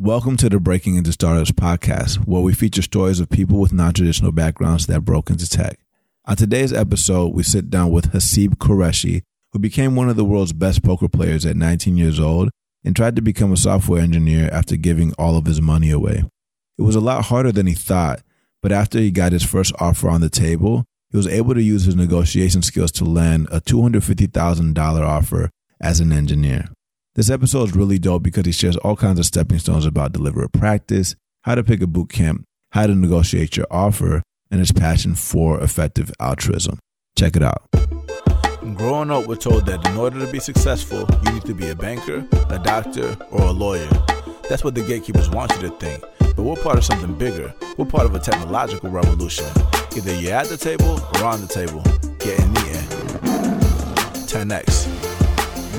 Welcome to the Breaking Into Startups podcast, where we feature stories of people with non traditional backgrounds that broke into tech. On today's episode, we sit down with Haseeb Qureshi, who became one of the world's best poker players at 19 years old and tried to become a software engineer after giving all of his money away. It was a lot harder than he thought, but after he got his first offer on the table, he was able to use his negotiation skills to land a $250,000 offer as an engineer. This episode is really dope because he shares all kinds of stepping stones about deliberate practice, how to pick a boot camp, how to negotiate your offer, and his passion for effective altruism. Check it out. Growing up, we're told that in order to be successful, you need to be a banker, a doctor, or a lawyer. That's what the gatekeepers want you to think. But we're part of something bigger. We're part of a technological revolution. Either you're at the table or on the table. Get in the end. 10x.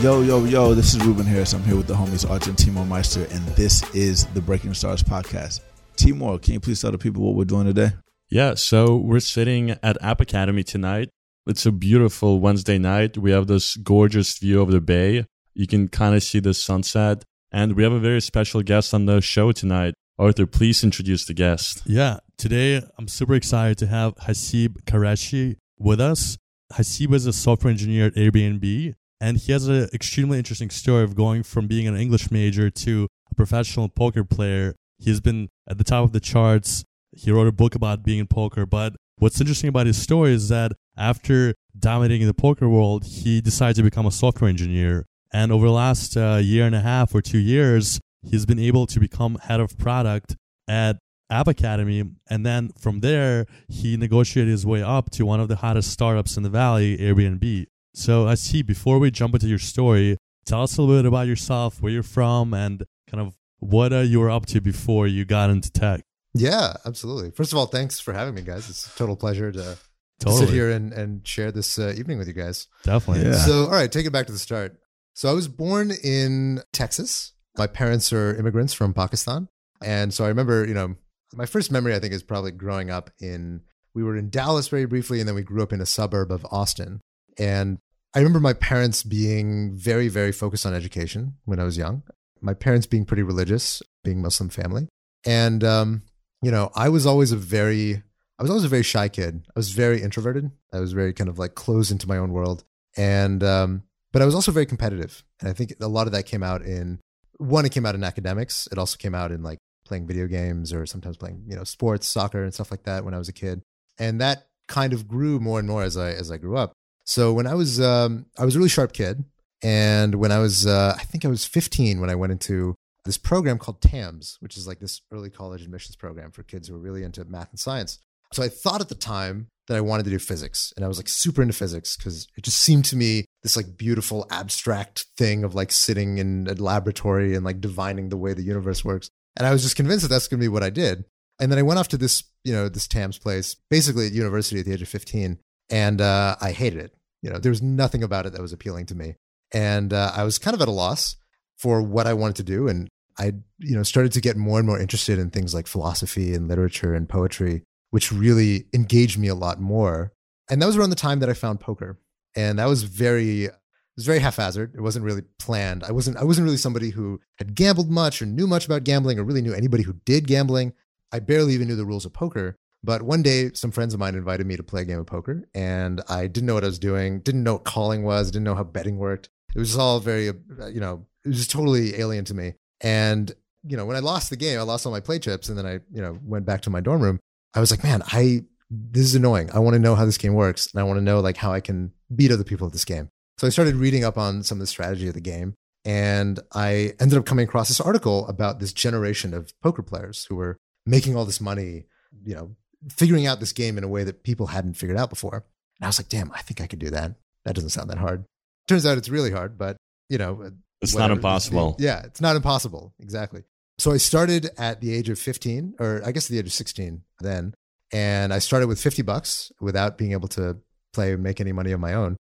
Yo, yo, yo, this is Ruben Harris. I'm here with the homies Arch and Timur Meyster, and this is the Breaking Stars podcast. Timur, can you please tell the people what we're doing today? Yeah, so we're sitting at App Academy tonight. It's a beautiful Wednesday night. We have this gorgeous view of the bay. You can kind of see the sunset. And we have a very special guest on the show tonight. Arthur, please introduce the guest. Yeah, today I'm super excited to have Haseeb Qureshi with us. Haseeb is a software engineer at Airbnb and he has an extremely interesting story of going from being an English major to a professional poker player. He's been at the top of the charts. He wrote a book about being in poker. But what's interesting about his story is that after dominating the poker world, he decided to become a software engineer. And over the last uh, year and a half or two years, he's been able to become head of product at App Academy. And then from there, he negotiated his way up to one of the hottest startups in the Valley, Airbnb. So, I see, before we jump into your story, tell us a little bit about yourself, where you're from, and kind of what uh, you were up to before you got into tech. Yeah, absolutely. First of all, thanks for having me, guys. It's a total pleasure to totally. sit here and, and share this uh, evening with you guys. Definitely. Yeah. So, all right, take it back to the start. So, I was born in Texas. My parents are immigrants from Pakistan. And so I remember, you know, my first memory, I think, is probably growing up in, we were in Dallas very briefly, and then we grew up in a suburb of Austin. And I remember my parents being very, very focused on education when I was young. My parents being pretty religious, being Muslim family. And, um, you know, I was always a very, I was always a very shy kid. I was very introverted. I was very kind of like closed into my own world. And, um, but I was also very competitive. And I think a lot of that came out in, one, it came out in academics. It also came out in like playing video games or sometimes playing, you know, sports, soccer and stuff like that when I was a kid. And that kind of grew more and more as I, as I grew up. So when I was um, I was a really sharp kid, and when I was uh, I think I was 15 when I went into this program called TAMS, which is like this early college admissions program for kids who are really into math and science. So I thought at the time that I wanted to do physics, and I was like super into physics because it just seemed to me this like beautiful abstract thing of like sitting in a laboratory and like divining the way the universe works. And I was just convinced that that's going to be what I did. And then I went off to this, you know, this TAMS place, basically at university at the age of 15 and uh, I hated it. You know, there was nothing about it that was appealing to me, and uh, I was kind of at a loss for what I wanted to do. And I, you know, started to get more and more interested in things like philosophy and literature and poetry, which really engaged me a lot more. And that was around the time that I found poker, and that was very it was very haphazard. It wasn't really planned. I wasn't I wasn't really somebody who had gambled much or knew much about gambling or really knew anybody who did gambling. I barely even knew the rules of poker. But one day, some friends of mine invited me to play a game of poker, and I didn't know what I was doing, didn't know what calling was, didn't know how betting worked. It was all very, uh, you know, it was totally alien to me. And, you know, when I lost the game, I lost all my play chips, and then I, you know, went back to my dorm room. I was like, man, I, this is annoying. I want to know how this game works, and I want to know like how I can beat other people at this game. So I started reading up on some of the strategy of the game, and I ended up coming across this article about this generation of poker players who were making all this money, you know, figuring out this game in a way that people hadn't figured out before. And I was like, damn, I think I could do that. That doesn't sound that hard. Turns out it's really hard, but you know, uh, it's whatever. not impossible. Yeah, it's not impossible. Exactly. So I started at the age of 15, or I guess the age of 16 then. And I started with 50 bucks without being able to play and make any money of my own.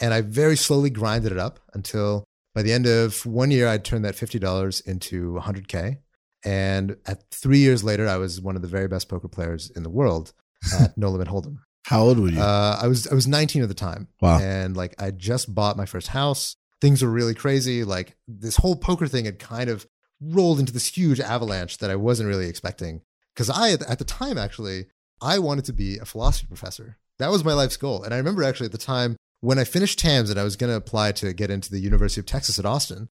And I very slowly grinded it up until by the end of one year, I'd turned that $50 into 100K. And at three years later, I was one of the very best poker players in the world at No Limit Hold'em. How old were you? Uh, I was I was 19 at the time. Wow. And like I just bought my first house. Things were really crazy. Like this whole poker thing had kind of rolled into this huge avalanche that I wasn't really expecting. Because I, at the time, actually, I wanted to be a philosophy professor. That was my life's goal. And I remember actually at the time when I finished TAMS and I was going to apply to get into the University of Texas at Austin,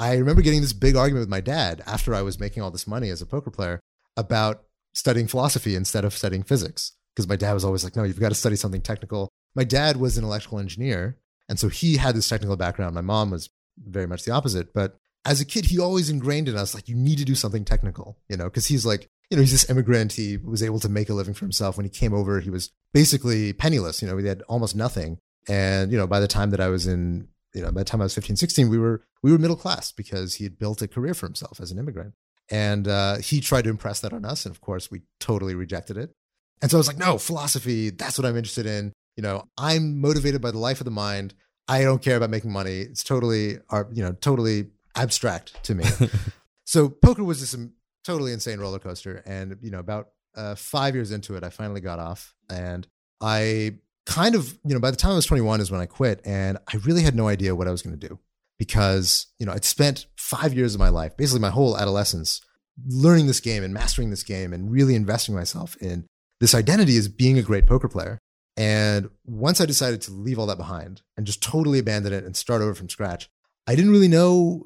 I remember getting this big argument with my dad after I was making all this money as a poker player about studying philosophy instead of studying physics. Because my dad was always like, no, you've got to study something technical. My dad was an electrical engineer. And so he had this technical background. My mom was very much the opposite. But as a kid, he always ingrained in us, like, you need to do something technical, you know, because he's like, you know, he's this immigrant. He was able to make a living for himself. When he came over, he was basically penniless. You know, he had almost nothing. And, you know, by the time that I was in, you know, by the time I was 15, 16, we were, we were middle class because he had built a career for himself as an immigrant. And uh, he tried to impress that on us. And of course, we totally rejected it. And so I was like, no, philosophy, that's what I'm interested in. You know, I'm motivated by the life of the mind. I don't care about making money. It's totally, are you know, totally abstract to me. so poker was this totally insane roller coaster. And, you know, about uh, five years into it, I finally got off. And I kind of, you know, by the time I was 21 is when I quit. And I really had no idea what I was going to do because, you know, I'd spent five years of my life, basically my whole adolescence, learning this game and mastering this game and really investing myself in this identity as being a great poker player. And once I decided to leave all that behind and just totally abandon it and start over from scratch, I didn't really know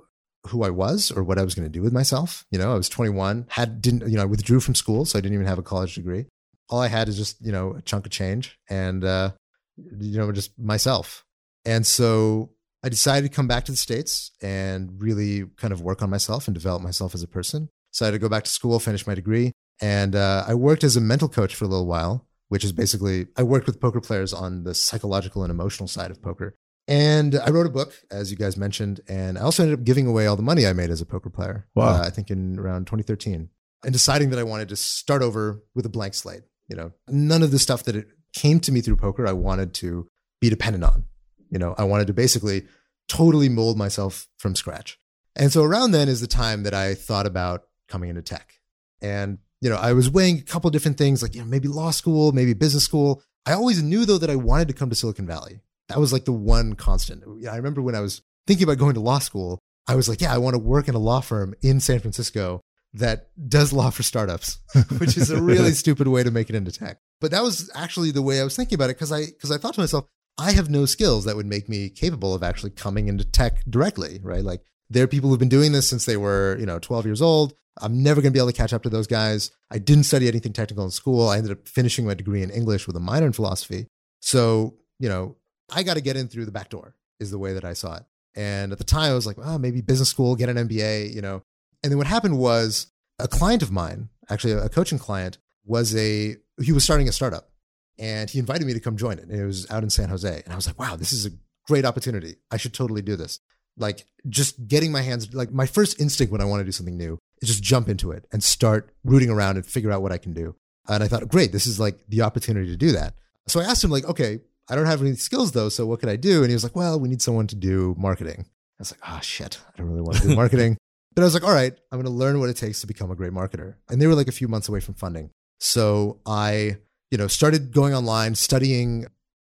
who I was or what I was going to do with myself. You know, I was 21, had didn't you know I withdrew from school, so I didn't even have a college degree. All I had is just you know a chunk of change and uh, you know just myself. And so I decided to come back to the states and really kind of work on myself and develop myself as a person. So I had to go back to school, finish my degree, and uh, I worked as a mental coach for a little while, which is basically I worked with poker players on the psychological and emotional side of poker. And I wrote a book, as you guys mentioned, and I also ended up giving away all the money I made as a poker player. Wow. Uh, I think in around 2013, and deciding that I wanted to start over with a blank slate. You know, none of the stuff that it came to me through poker, I wanted to be dependent on. You know, I wanted to basically totally mold myself from scratch. And so around then is the time that I thought about coming into tech. And, you know, I was weighing a couple different things like, you know, maybe law school, maybe business school. I always knew though that I wanted to come to Silicon Valley. That was like the one constant. I remember when I was thinking about going to law school, I was like, yeah, I want to work in a law firm in San Francisco that does law for startups, which is a really stupid way to make it into tech. But that was actually the way I was thinking about it because I because I thought to myself, I have no skills that would make me capable of actually coming into tech directly, right? Like there are people who've been doing this since they were, you know, 12 years old. I'm never going to be able to catch up to those guys. I didn't study anything technical in school. I ended up finishing my degree in English with a minor in philosophy. So, you know, I got to get in through the back door, is the way that I saw it. And at the time, I was like, oh, maybe business school, get an MBA, you know. And then what happened was a client of mine, actually a coaching client, was a, he was starting a startup and he invited me to come join it. And it was out in San Jose. And I was like, wow, this is a great opportunity. I should totally do this. Like just getting my hands, like my first instinct when I want to do something new is just jump into it and start rooting around and figure out what I can do. And I thought, great, this is like the opportunity to do that. So I asked him, like, okay, I don't have any skills though. So what could I do? And he was like, well, we need someone to do marketing. I was like, oh shit, I don't really want to do marketing. But I was like, all right, I'm going to learn what it takes to become a great marketer. And they were like a few months away from funding. So I, you know, started going online, studying,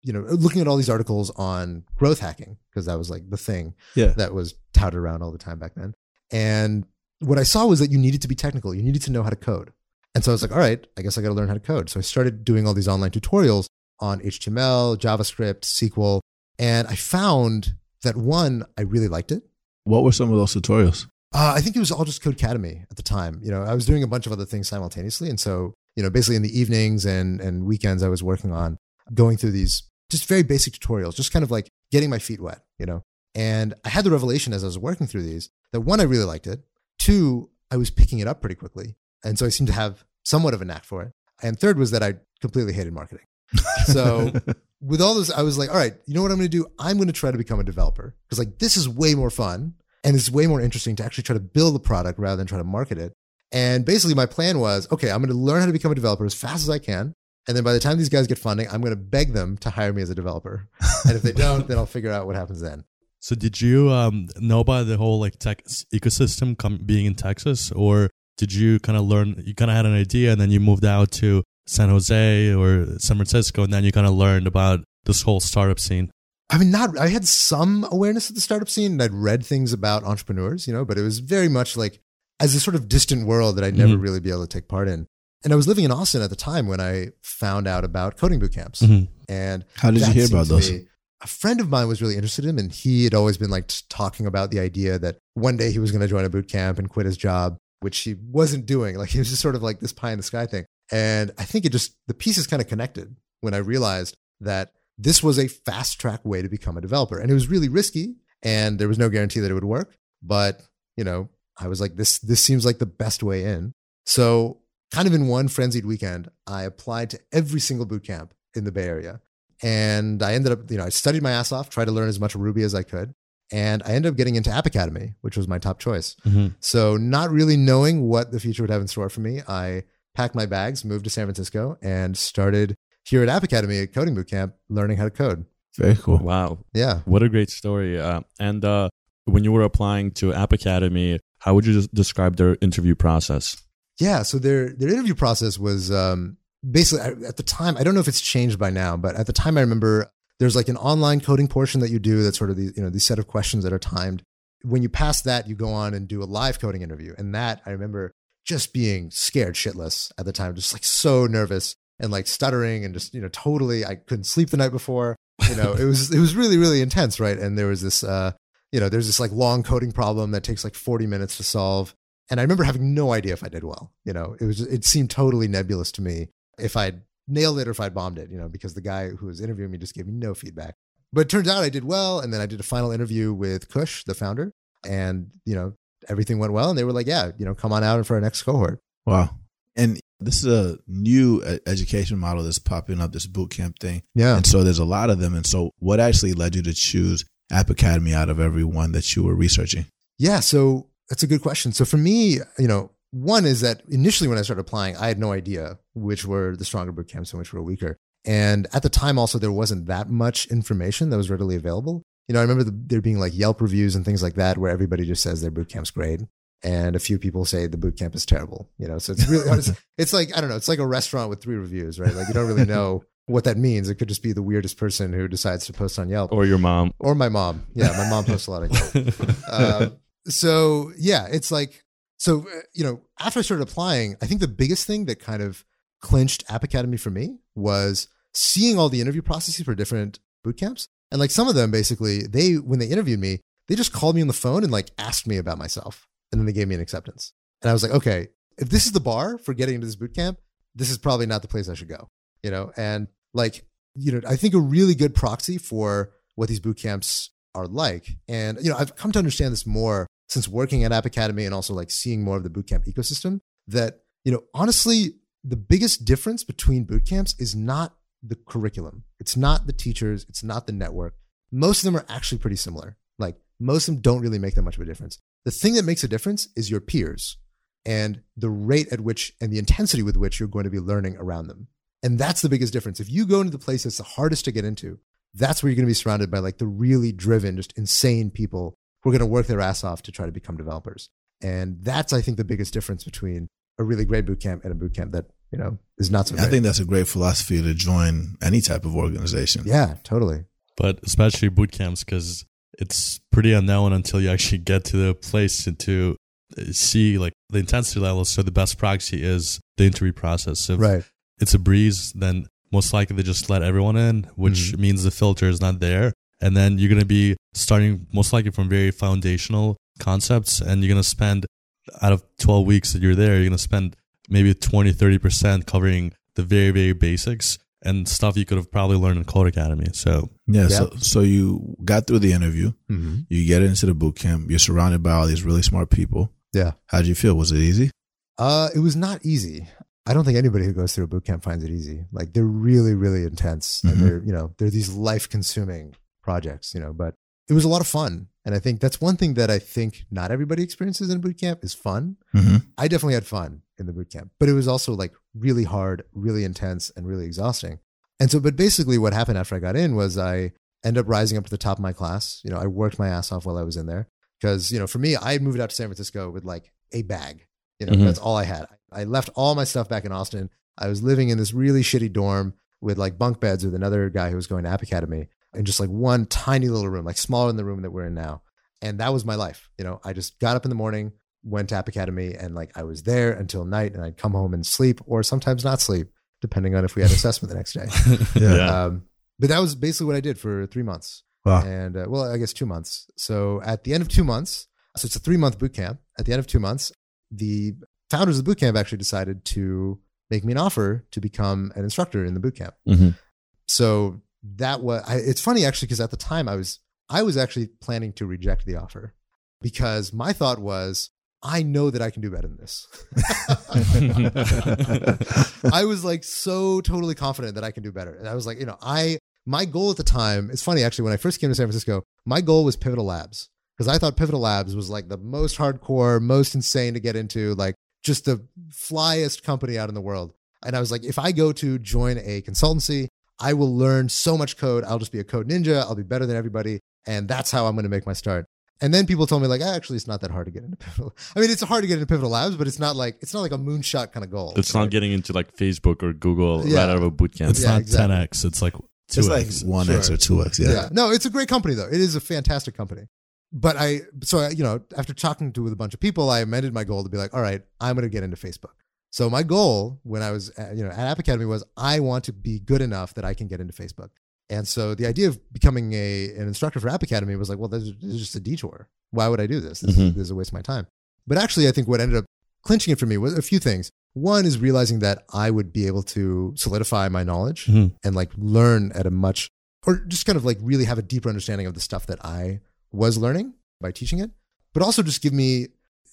you know, looking at all these articles on growth hacking because that was like the thing Yeah. that was touted around all the time back then. And what I saw was that you needed to be technical. You needed to know how to code. And so I was like, all right, I guess I got to learn how to code. So I started doing all these online tutorials on HTML, JavaScript, SQL. And I found that one, I really liked it. What were some of those tutorials? Uh, I think it was all just Codecademy at the time. You know, I was doing a bunch of other things simultaneously. And so, you know, basically in the evenings and, and weekends, I was working on going through these just very basic tutorials, just kind of like getting my feet wet, you know. And I had the revelation as I was working through these that one, I really liked it. Two, I was picking it up pretty quickly. And so I seemed to have somewhat of a knack for it. And third was that I completely hated marketing. So with all this, I was like, all right, you know what I'm going to do? I'm going to try to become a developer because like this is way more fun and it's way more interesting to actually try to build the product rather than try to market it. And basically, my plan was, okay, I'm going to learn how to become a developer as fast as I can. And then by the time these guys get funding, I'm going to beg them to hire me as a developer. And if they don't, then I'll figure out what happens then. So did you um, know about the whole like tech ecosystem com- being in Texas, or did you kind of learn? You kind of had an idea, and then you moved out to San Jose or San Francisco, and then you kind of learned about this whole startup scene. I mean, not, I had some awareness of the startup scene and I'd read things about entrepreneurs, you know, but it was very much like as a sort of distant world that I'd never Mhm. really be able to take part in. And I was living in Austin at the time when I found out about coding boot camps. Mhm. And How did you hear about those? be- A friend of mine was really interested in them, and he had always been like talking about the idea that one day he was going to join a boot camp and quit his job, which he wasn't doing. Like he was just sort of like this pie in the sky thing. And I think it just the pieces kind of connected when I realized that this was a fast track way to become a developer, and it was really risky, and there was no guarantee that it would work. But you know, I was like, this this seems like the best way in. So kind of in one frenzied weekend, I applied to every single boot camp in the Bay Area. And I ended up, you know, I studied my ass off, tried to learn as much Ruby as I could. And I ended up getting into App Academy, which was my top choice. Mhm. So, not really knowing what the future would have in store for me, I packed my bags, moved to San Francisco, and started here at App Academy at Coding Bootcamp learning how to code. Very cool. Wow, Yeah. what a great story! Uh, and uh, when you were applying to App Academy, how would you des- describe their interview process? Yeah, so their their interview process was um, basically at the time. I don't know if it's changed by now, but at the time I remember there's like an online coding portion that you do. That's sort of these you know these set of questions that are timed. When you pass that, you go on and do a live coding interview, and that I remember just being scared shitless at the time, just like so nervous and like stuttering and just you know totally I couldn't sleep the night before. You know, it was it was really really intense, right? And there was this uh, you know there's this like long coding problem that takes like 40 minutes to solve and I remember having no idea if I did well. You know, it was it seemed totally nebulous to me if I'd nailed it or if I'd bombed it. You know, because the guy who was interviewing me just gave me no feedback. But it turns out I did well, and then I did a final interview with Kush, the founder, and you know everything went well. And they were like, "Yeah, you know, come on out for our next cohort." Wow. And this is a new education model that's popping up, this boot camp thing. Yeah, And so there's a lot of them. And so what actually led you to choose App Academy out of every one that you were researching? Yeah, so that's a good question. So for me, you know, one is that initially when I started applying, I had no idea which were the stronger boot camps and which were weaker. And at the time, also there wasn't that much information that was readily available. You know, I remember the, there being like Yelp reviews and things like that, where everybody just says their boot camp's great, and a few people say the boot camp is terrible. You know, so it's really it's, it's like I don't know, it's like a restaurant with three reviews, right? Like you don't really know what that means. It could just be the weirdest person who decides to post on Yelp, Or your mom? or my mom. Yeah, my mom posts a lot of Yelp. Uh, so yeah, it's like so uh, you know after I started applying, I think the biggest thing that kind of clinched App Academy for me was seeing all the interview processes for different boot camps, and like some of them basically they when they interviewed me, they just called me on the phone and like asked me about myself, and then they gave me an acceptance, and I was like, okay, if this is the bar for getting into this boot camp, this is probably not the place I should go, you know, and like you know I think a really good proxy for what these boot camps are like. And you know, I've come to understand this more since working at App Academy and also like seeing more of the bootcamp ecosystem. That you know, honestly, the biggest difference between boot camps is not the curriculum. It's not the teachers. It's not the network. Most of them are actually pretty similar. Like most of them don't really make that much of a difference. The thing that makes a difference is your peers and the rate at which and the intensity with which you're going to be learning around them. And that's the biggest difference. If you go into the place that's the hardest to get into, that's where you're going to be surrounded by like the really driven, just insane people who are going to work their ass off to try to become developers. And that's, I think, the biggest difference between a really great boot camp and a boot camp that, you know, is not so I great. think that's a great philosophy to join any type of organization. yeah, totally. but especially boot camps because it's pretty unknown until you actually get to the place to see like the intensity level. So the best proxy is the interview process. If Right. it's a breeze, then most likely they just let everyone in, which mm-hmm. means the filter is not there. And then you're going to be starting most likely from very foundational concepts and you're going to spend out of 12 weeks that you're there, you're going to spend maybe 20, 30% covering the very, very basics and stuff you could have probably learned in Codecademy. So Yeah. Yeah. So, so you got through the interview, Mm-hmm. you get into the boot camp, you're surrounded by all these really smart people. Yeah. how did you feel? Was it easy? Uh, it was not easy. I don't think anybody who goes through a boot camp finds it easy. Like they're really, really intense, Mhm. and they're you know they're these life consuming projects. You know, but it was a lot of fun, and I think that's one thing that I think not everybody experiences in a boot camp is fun. Mm-hmm. I definitely had fun in the boot camp, but it was also like really hard, really intense, and really exhausting. And so, but basically, what happened after I got in was I ended up rising up to the top of my class. You know, I worked my ass off while I was in there because you know, for me, I moved out to San Francisco with like a bag. You know, Mhm. that's all I had. I left all my stuff back in Austin. I was living in this really shitty dorm with like bunk beds with another guy who was going to App Academy in just like one tiny little room, like smaller than the room that we're in now. And that was my life. You know, I just got up in the morning, went to App Academy and like I was there until night and I'd come home and sleep or sometimes not sleep, depending on if we had assessment the next day. Yeah. Um, but that was basically what I did for three months. Wow. And uh, well, I guess two months. So at the end of two months, so it's a three month boot camp. At the end of two months, the founders of the boot camp actually decided to make me an offer to become an instructor in the boot camp. Mhm. So that was. I, it's funny actually because at the time I was I was actually planning to reject the offer because my thought was I know that I can do better than this. I was like so totally confident that I can do better. And I was like, you know, I my goal at the time, it's funny actually, when I first came to San Francisco, my goal was Pivotal Labs. Because I thought Pivotal Labs was like the most hardcore, most insane to get into, like just the flyest company out in the world. And I was like, if I go to join a consultancy, I will learn so much code. I'll just be a code ninja. I'll be better than everybody. And that's how I'm going to make my start. And then people told me like, actually, it's not that hard to get into Pivotal. I mean, it's hard to get into Pivotal Labs, but it's not like it's not like a moonshot kind of goal. It's not getting into like Facebook or Google Yeah. right out of a bootcamp. It's Yeah, not exactly. 10x. It's like 2x. It's like 1x Sure. or 2x. Yeah. yeah. No, it's a great company though. It is a fantastic company. But I, so I, you know, after talking to with a bunch of people, I amended my goal to be like, all right, I'm going to get into Facebook. So my goal when I was, at, you know, at App Academy was I want to be good enough that I can get into Facebook. And so the idea of becoming a an instructor for App Academy was like, well, this is, just a detour. Why would I do this? This, is, Mhm. this is a waste of my time. But actually, I think what ended up clinching it for me was a few things. One is realizing that I would be able to solidify my knowledge Mhm. and like learn at a much or just kind of like really have a deeper understanding of the stuff that I was learning by teaching it, but also just give me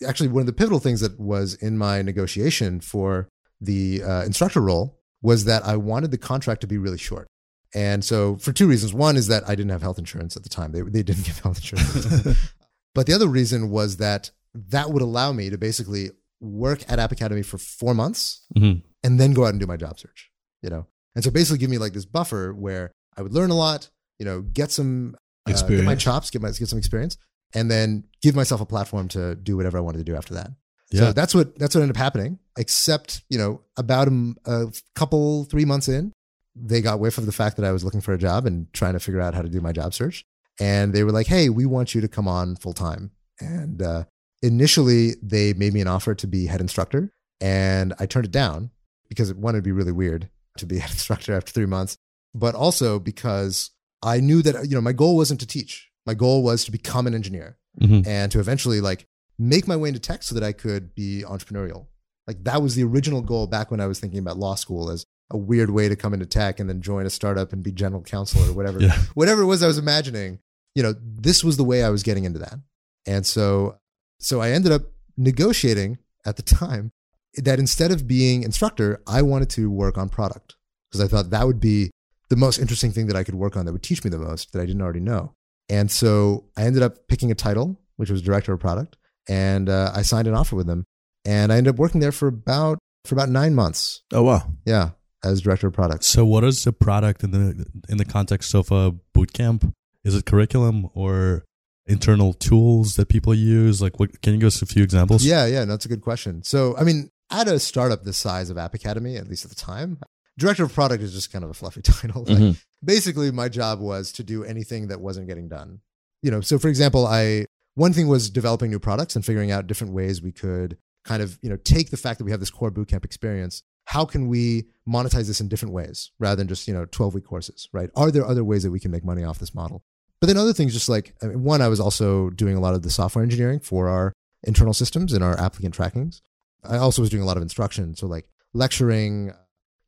actually one of the pivotal things that was in my negotiation for the uh, instructor role was that I wanted the contract to be really short. And so for two reasons. One is that I didn't have health insurance at the time. They, they didn't give health insurance. At the time. but the other reason was that that would allow me to basically work at App Academy for four months Mhm. and then go out and do my job search, you know? And so basically give me like this buffer where I would learn a lot, you know, get some, uh, get my chops, get my, get some experience and then give myself a platform to do whatever I wanted to do after that. Yeah. So that's what, that's what ended up happening, except, you know, about a, a couple, three months in, they got whiff of the fact that I was looking for a job and trying to figure out how to do my job search. And they were like, Hey, we want you to come on full time. And, uh, initially they made me an offer to be head instructor and I turned it down because one, it'd be really weird to be head instructor after three months, but also because I knew that, you know, my goal wasn't to teach. My goal was to become an engineer Mhm. and to eventually like make my way into tech so that I could be entrepreneurial. Like that was the original goal back when I was thinking about law school as a weird way to come into tech and then join a startup and be general counsel or whatever. Yeah. Whatever it was I was imagining, you know, this was the way I was getting into that. And so so I ended up negotiating at the time that instead of being instructor, I wanted to work on product because I thought that would be the most interesting thing that I could work on that would teach me the most that I didn't already know. And so I ended up picking a title, which was director of product, and uh, I signed an offer with them, and I ended up working there for about for about nine months. Oh, wow. Yeah, as director of product. So, what is the product in the in the context of a boot camp? Is it curriculum or internal tools that people use? Like, what can you give us a few examples? Yeah, yeah, no, that's a good question. So, I mean, at a startup the size of App Academy, at least at the time, director of product is just kind of a fluffy title. Like, Mhm. Basically my job was to do anything that wasn't getting done. You know so for example i one thing was developing new products and figuring out different ways we could kind of you know take the fact that we have this core bootcamp experience how can we monetize this in different ways rather than just you know 12 week courses right? Are there other ways that we can make money off this model? But then other things just like I mean, one i was also doing a lot of the software engineering for our internal systems and our applicant trackings. I also was doing a lot of instruction so like lecturing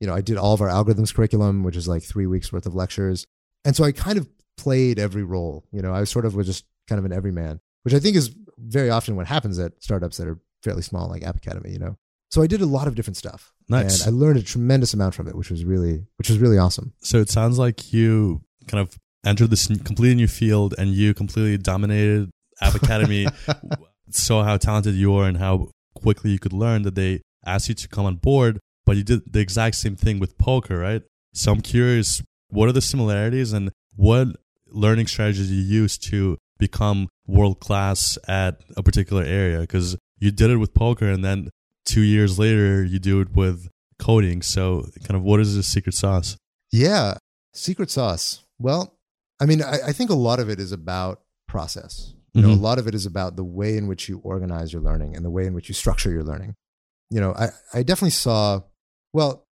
you know, I did all of our algorithms curriculum, which is like three weeks worth of lectures. And so I kind of played every role. You know, I sort of was just kind of an everyman, which I think is very often what happens at startups that are fairly small, like App Academy, you know. So I did a lot of different stuff. Nice. And I learned a tremendous amount from it, which was really, which was really awesome. So it sounds like you kind of entered this completely new field and you completely dominated App Academy. saw how talented you are and how quickly you could learn that they asked you to come on board, but you did the exact same thing with poker, right? So I'm curious, what are the similarities and what learning strategies you use to become world class at a particular area? Because you did it with poker and then two years later you do it with coding. So kind of what is the secret sauce? Yeah. Secret sauce. Well, I mean, I, I think a lot of it is about process, You know, Mhm. a lot of it is about the way in which you organize your learning and the way in which you structure your learning. You know, I, I definitely saw, well,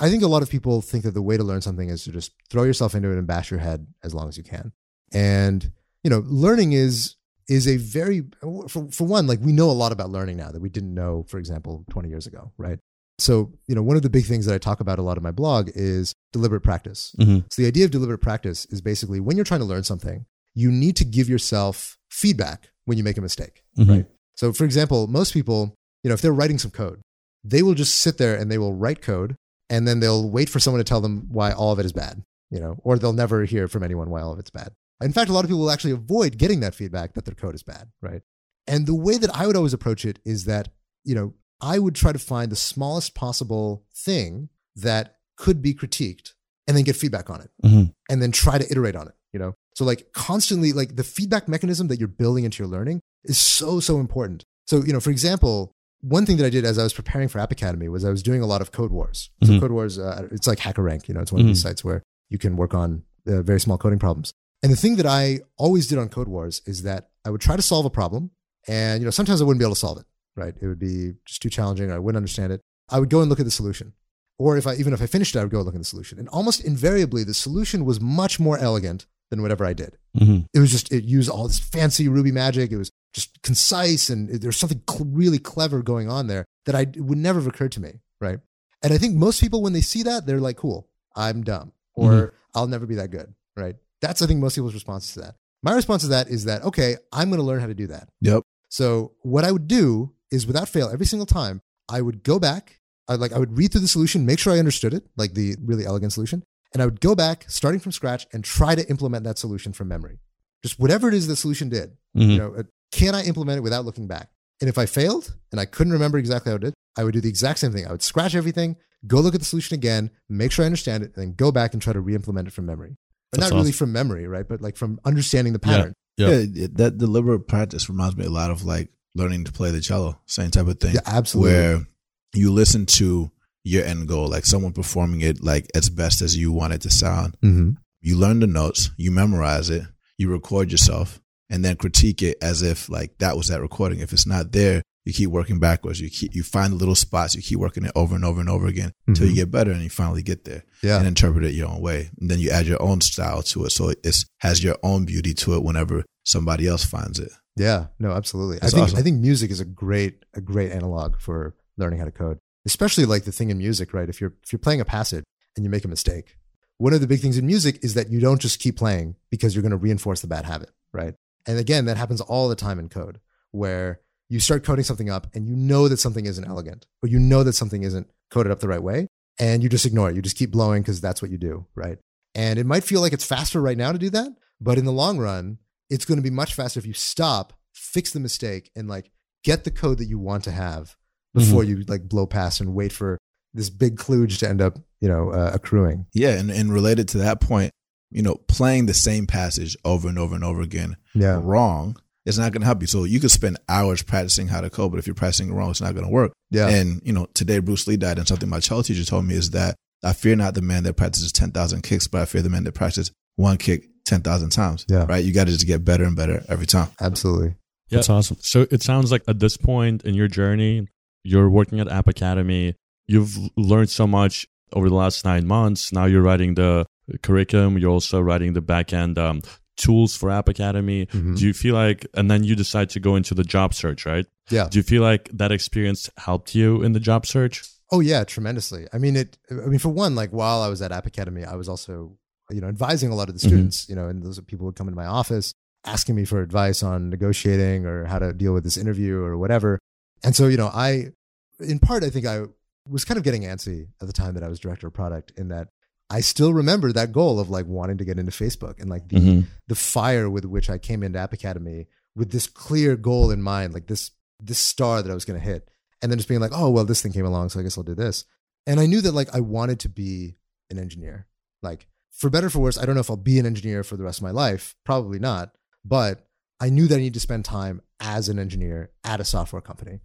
I think a lot of people think that the way to learn something is to just throw yourself into it and bash your head as long as you can. And, you know, learning is, is a very, for, for one, like we know a lot about learning now that we didn't know, for example, 20 years ago, right? So, you know, one of the big things that I talk about a lot in my blog is deliberate practice. Mhm. So the idea of deliberate practice is basically when you're trying to learn something, you need to give yourself feedback when you make a mistake, Mhm. right? So for example, most people, you know, if they're writing some code, they will just sit there and they will write code and then they'll wait for someone to tell them why all of it is bad, you know, or they'll never hear from anyone why all of it's bad. In fact, a lot of people will actually avoid getting that feedback that their code is bad, right? And the way that I would always approach it is that, you know, I would try to find the smallest possible thing that could be critiqued and then get feedback on it Mhm. and then try to iterate on it, you know? So like constantly like the feedback mechanism that you're building into your learning is so so important. So, you know, for example, one thing that I did as I was preparing for App Academy was I was doing a lot of Codewars. So Mhm. Codewars, uh, it's like HackerRank. you know, it's one of these Mhm. sites where you can work on uh, very small coding problems. And the thing that I always did on Codewars is that I would try to solve a problem, and you know sometimes I wouldn't be able to solve it. Right? It would be just too challenging, or I wouldn't understand it. I would go and look at the solution, or if I even if I finished it, I would go and look at the solution. And almost invariably, the solution was much more elegant than whatever I did. Mhm. It was just it used all this fancy Ruby magic. It was just concise, and there's something cl- really clever going on there that I it would never have occurred to me. Right? And I think most people when they see that, they're like, "Cool, I'm dumb," or "I'll never be that good." Right? That's I think most people's response to that. My response to that is that okay, I'm going to learn how to do that. Yep. So what I would do is without fail, every single time, I would go back. I like I would read through the solution, make sure I understood it, like the really elegant solution, and I would go back, starting from scratch, and try to implement that solution from memory. Just whatever it is the solution did. Mhm. You know, can I implement it without looking back? And if I failed and I couldn't remember exactly how it did, I would do the exact same thing. I would scratch everything, go look at the solution again, make sure I understand it, and then go back and try to re-implement it from memory. But That's not really from memory, right? But like from understanding the pattern. Yeah. Yeah, it- that deliberate practice reminds me a lot of like learning to play the cello, same type of thing. Yeah, absolutely. Where you listen to your end goal, like someone performing it like as best as you want it to sound. mm-hmm. You learn the notes, you memorize it, you record yourself, and then critique it as if like that was that recording. If it's not there, you keep working backwards. You keep you find the little spots, you keep working it over and over and over again until Mhm. you get better and you finally get there Yeah. and interpret it your own way. And then you add your own style to it. So it has your own beauty to it whenever somebody else finds it. Yeah, no, absolutely. That's I think awesome. I think music is a great a great analog for learning how to code. Especially like the thing in music, right? If you're if you're playing a passage and you make a mistake, one of the big things in music is that you don't just keep playing because you're going to reinforce the bad habit, right? And again, that happens all the time in code where you start coding something up and you know that something isn't elegant or you know that something isn't coded up the right way and you just ignore it. You just keep blowing because that's what you do, right? And it might feel like it's faster right now to do that, but in the long run, it's going to be much faster if you stop, fix the mistake, and like get the code that you want to have before you like blow past and wait for this big kludge to end up, you know, uh, accruing. Yeah, and, and related to that point, you know, playing the same passage over and over and over again Yeah. wrong it's not going to help you. So you could spend hours practicing how to code, but if you're practicing wrong, it's not going to work. Yeah. And you know, today Bruce Lee died, and something my cello teacher told me is that I fear not the man that practices ten thousand kicks, but I fear the man that practices one kick ten thousand times. Yeah. Right. You got to just get better and better every time. Absolutely. Yeah. That's awesome. So it sounds like at this point in your journey, you're working at App Academy. You've learned so much over the last nine months. Now you're writing the curriculum. You're also writing the backend um, tools for App Academy. Mhm. Do you feel like, and then you decide to go into the job search, right? Yeah. Do you feel like that experience helped you in the job search? Oh yeah, tremendously. I mean, it. I mean, for one, like while I was at App Academy, I was also, you know, advising a lot of the Mhm. students. You know, and those people would come into my office asking me for advice on negotiating or how to deal with this interview or whatever. And so, you know, I, in part, I think I was kind of getting antsy at the time that I was director of product. In that, I still remember that goal of like wanting to get into Facebook and like the Mhm. the fire with which I came into App Academy with this clear goal in mind, like this this star that I was going to hit, and then just being like, oh well, this thing came along, so I guess I'll do this. And I knew that like I wanted to be an engineer, like for better or for worse. I don't know if I'll be an engineer for the rest of my life, probably not, but I knew that I need to spend time as an engineer at a software company.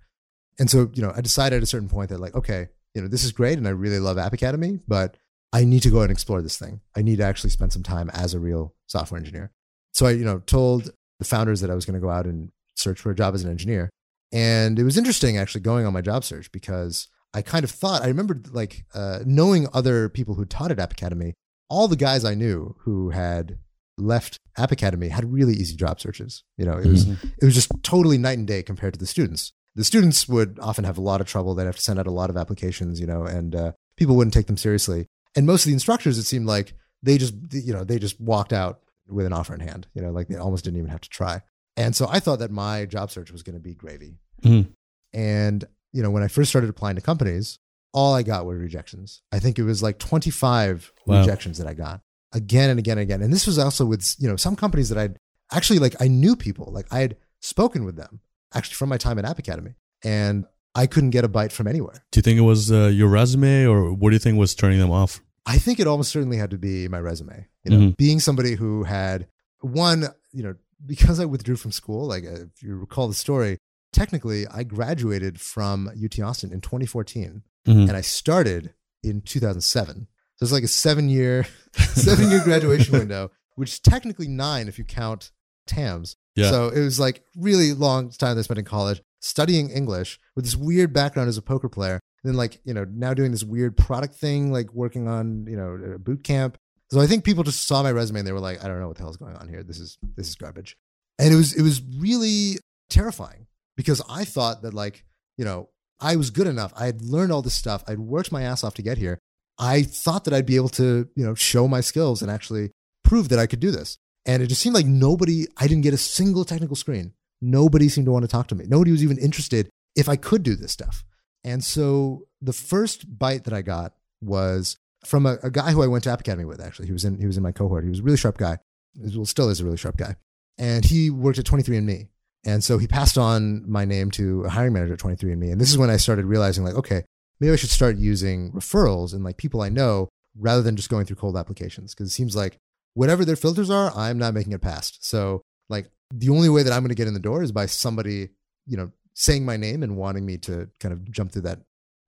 And so, you know, I decided at a certain point that like, okay, you know, this is great and I really love App Academy, but I need to go and explore this thing. I need to actually spend some time as a real software engineer. So I, you know, told the founders that I was going to go out and search for a job as an engineer. And it was interesting actually going on my job search because I kind of thought, I remember like uh, knowing other people who taught at App Academy, all the guys I knew who had left App Academy had really easy job searches. You know, it was, Mhm. it was just totally night and day compared to the students. The students would often have a lot of trouble. They'd have to send out a lot of applications, you know, and uh, people wouldn't take them seriously. And most of the instructors, it seemed like they just, you know, they just walked out with an offer in hand, you know, like they almost didn't even have to try. And so I thought that my job search was going to be gravy. Mhm. And, you know, when I first started applying to companies, all I got were rejections. I think it was like 25 Wow. rejections that I got again and again and again. And this was also with, you know, some companies that I'd actually like, I knew people, like I had spoken with them actually from my time at App Academy. And I couldn't get a bite from anywhere. Do you think it was uh, your resume, or what do you think was turning them off? I think it almost certainly had to be my resume. You know, Mhm. being somebody who had one, you know, because I withdrew from school. Like, uh, if you recall the story, technically I graduated from UT Austin in 2014, Mhm. and I started in 2007. So it's like a seven year, seven year graduation window, which is technically nine if you count TAMS. Yeah. So it was like really long time that I spent in college studying English with this weird background as a poker player. Then like, you know, now doing this weird product thing, like working on, you know, a boot camp. So I think people just saw my resume and they were like, I don't know what the hell's going on here. This is this is garbage. And it was it was really terrifying because I thought that like, you know, I was good enough. I had learned all this stuff. I'd worked my ass off to get here. I thought that I'd be able to, you know, show my skills and actually prove that I could do this. And it just seemed like nobody, I didn't get a single technical screen. Nobody seemed to want to talk to me. Nobody was even interested if I could do this stuff. And so the first bite that I got was from a, a guy who I went to App Academy with, actually. He was in, he was in my cohort. He was a really sharp guy. Well, still is a really sharp guy. And he worked at 23andMe. And so he passed on my name to a hiring manager at 23andMe. And this is when I started realizing, like, okay, maybe I should start using referrals and like people I know rather than just going through cold applications. Cause it seems like whatever their filters are, I'm not making it past. So like the only way that I'm going to get in the door is by somebody, you know, saying my name and wanting me to kind of jump through that,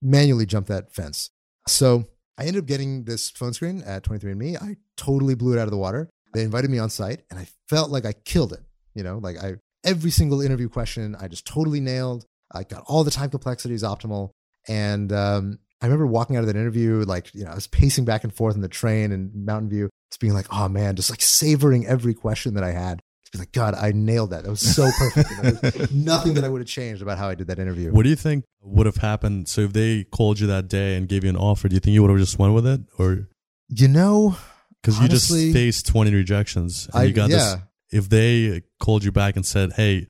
manually jump that fence. So I ended up getting this phone screen at 23andMe. I totally blew it out of the water. They invited me on site and I felt like I killed it. You know, like I, every single interview question, I just totally nailed. I got all the time complexities optimal. And um, I remember walking out of that interview, like, you know, I was pacing back and forth in the train in Mountain View, just being like, oh man, just like savoring every question that I had. Like, God, I nailed that. That was so perfect. Know, nothing that I would have changed about how I did that interview. What do you think would have happened? So if they called you that day and gave you an offer, do you think you would have just went with it, or You know, because you just faced twenty rejections and I you got yeah. this? If they called you back and said, "Hey,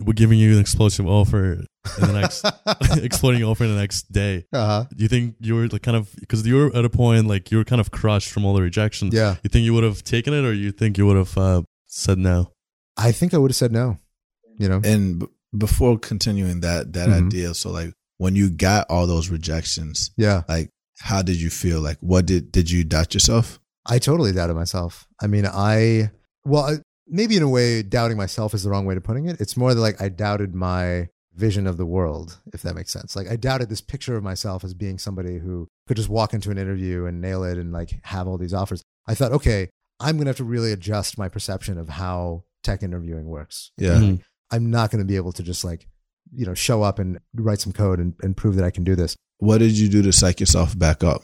we're giving you an explosive offer in the next exploding offer in the next day," uh-huh. do you think you were like kind of because you were at a point like you were kind of crushed from all the rejections? Yeah. You think you would have taken it, or you think you would have uh, said no? I think I would have said no. You know? And b- before continuing that that Mhm. idea, so like when you got all those rejections, Yeah. like how did you feel? Like what did did you doubt yourself? I totally doubted myself. I mean, I, well, maybe in a way, doubting myself is the wrong way to putting it. It's more that like I doubted my vision of the world, if that makes sense. Like I doubted this picture of myself as being somebody who could just walk into an interview and nail it and like have all these offers. I thought, okay, I'm going to have to really adjust my perception of how tech interviewing works. Yeah. Mhm. I'm not going to be able to just like, you know, show up and write some code and, and prove that I can do this. What did you do to psych yourself back up?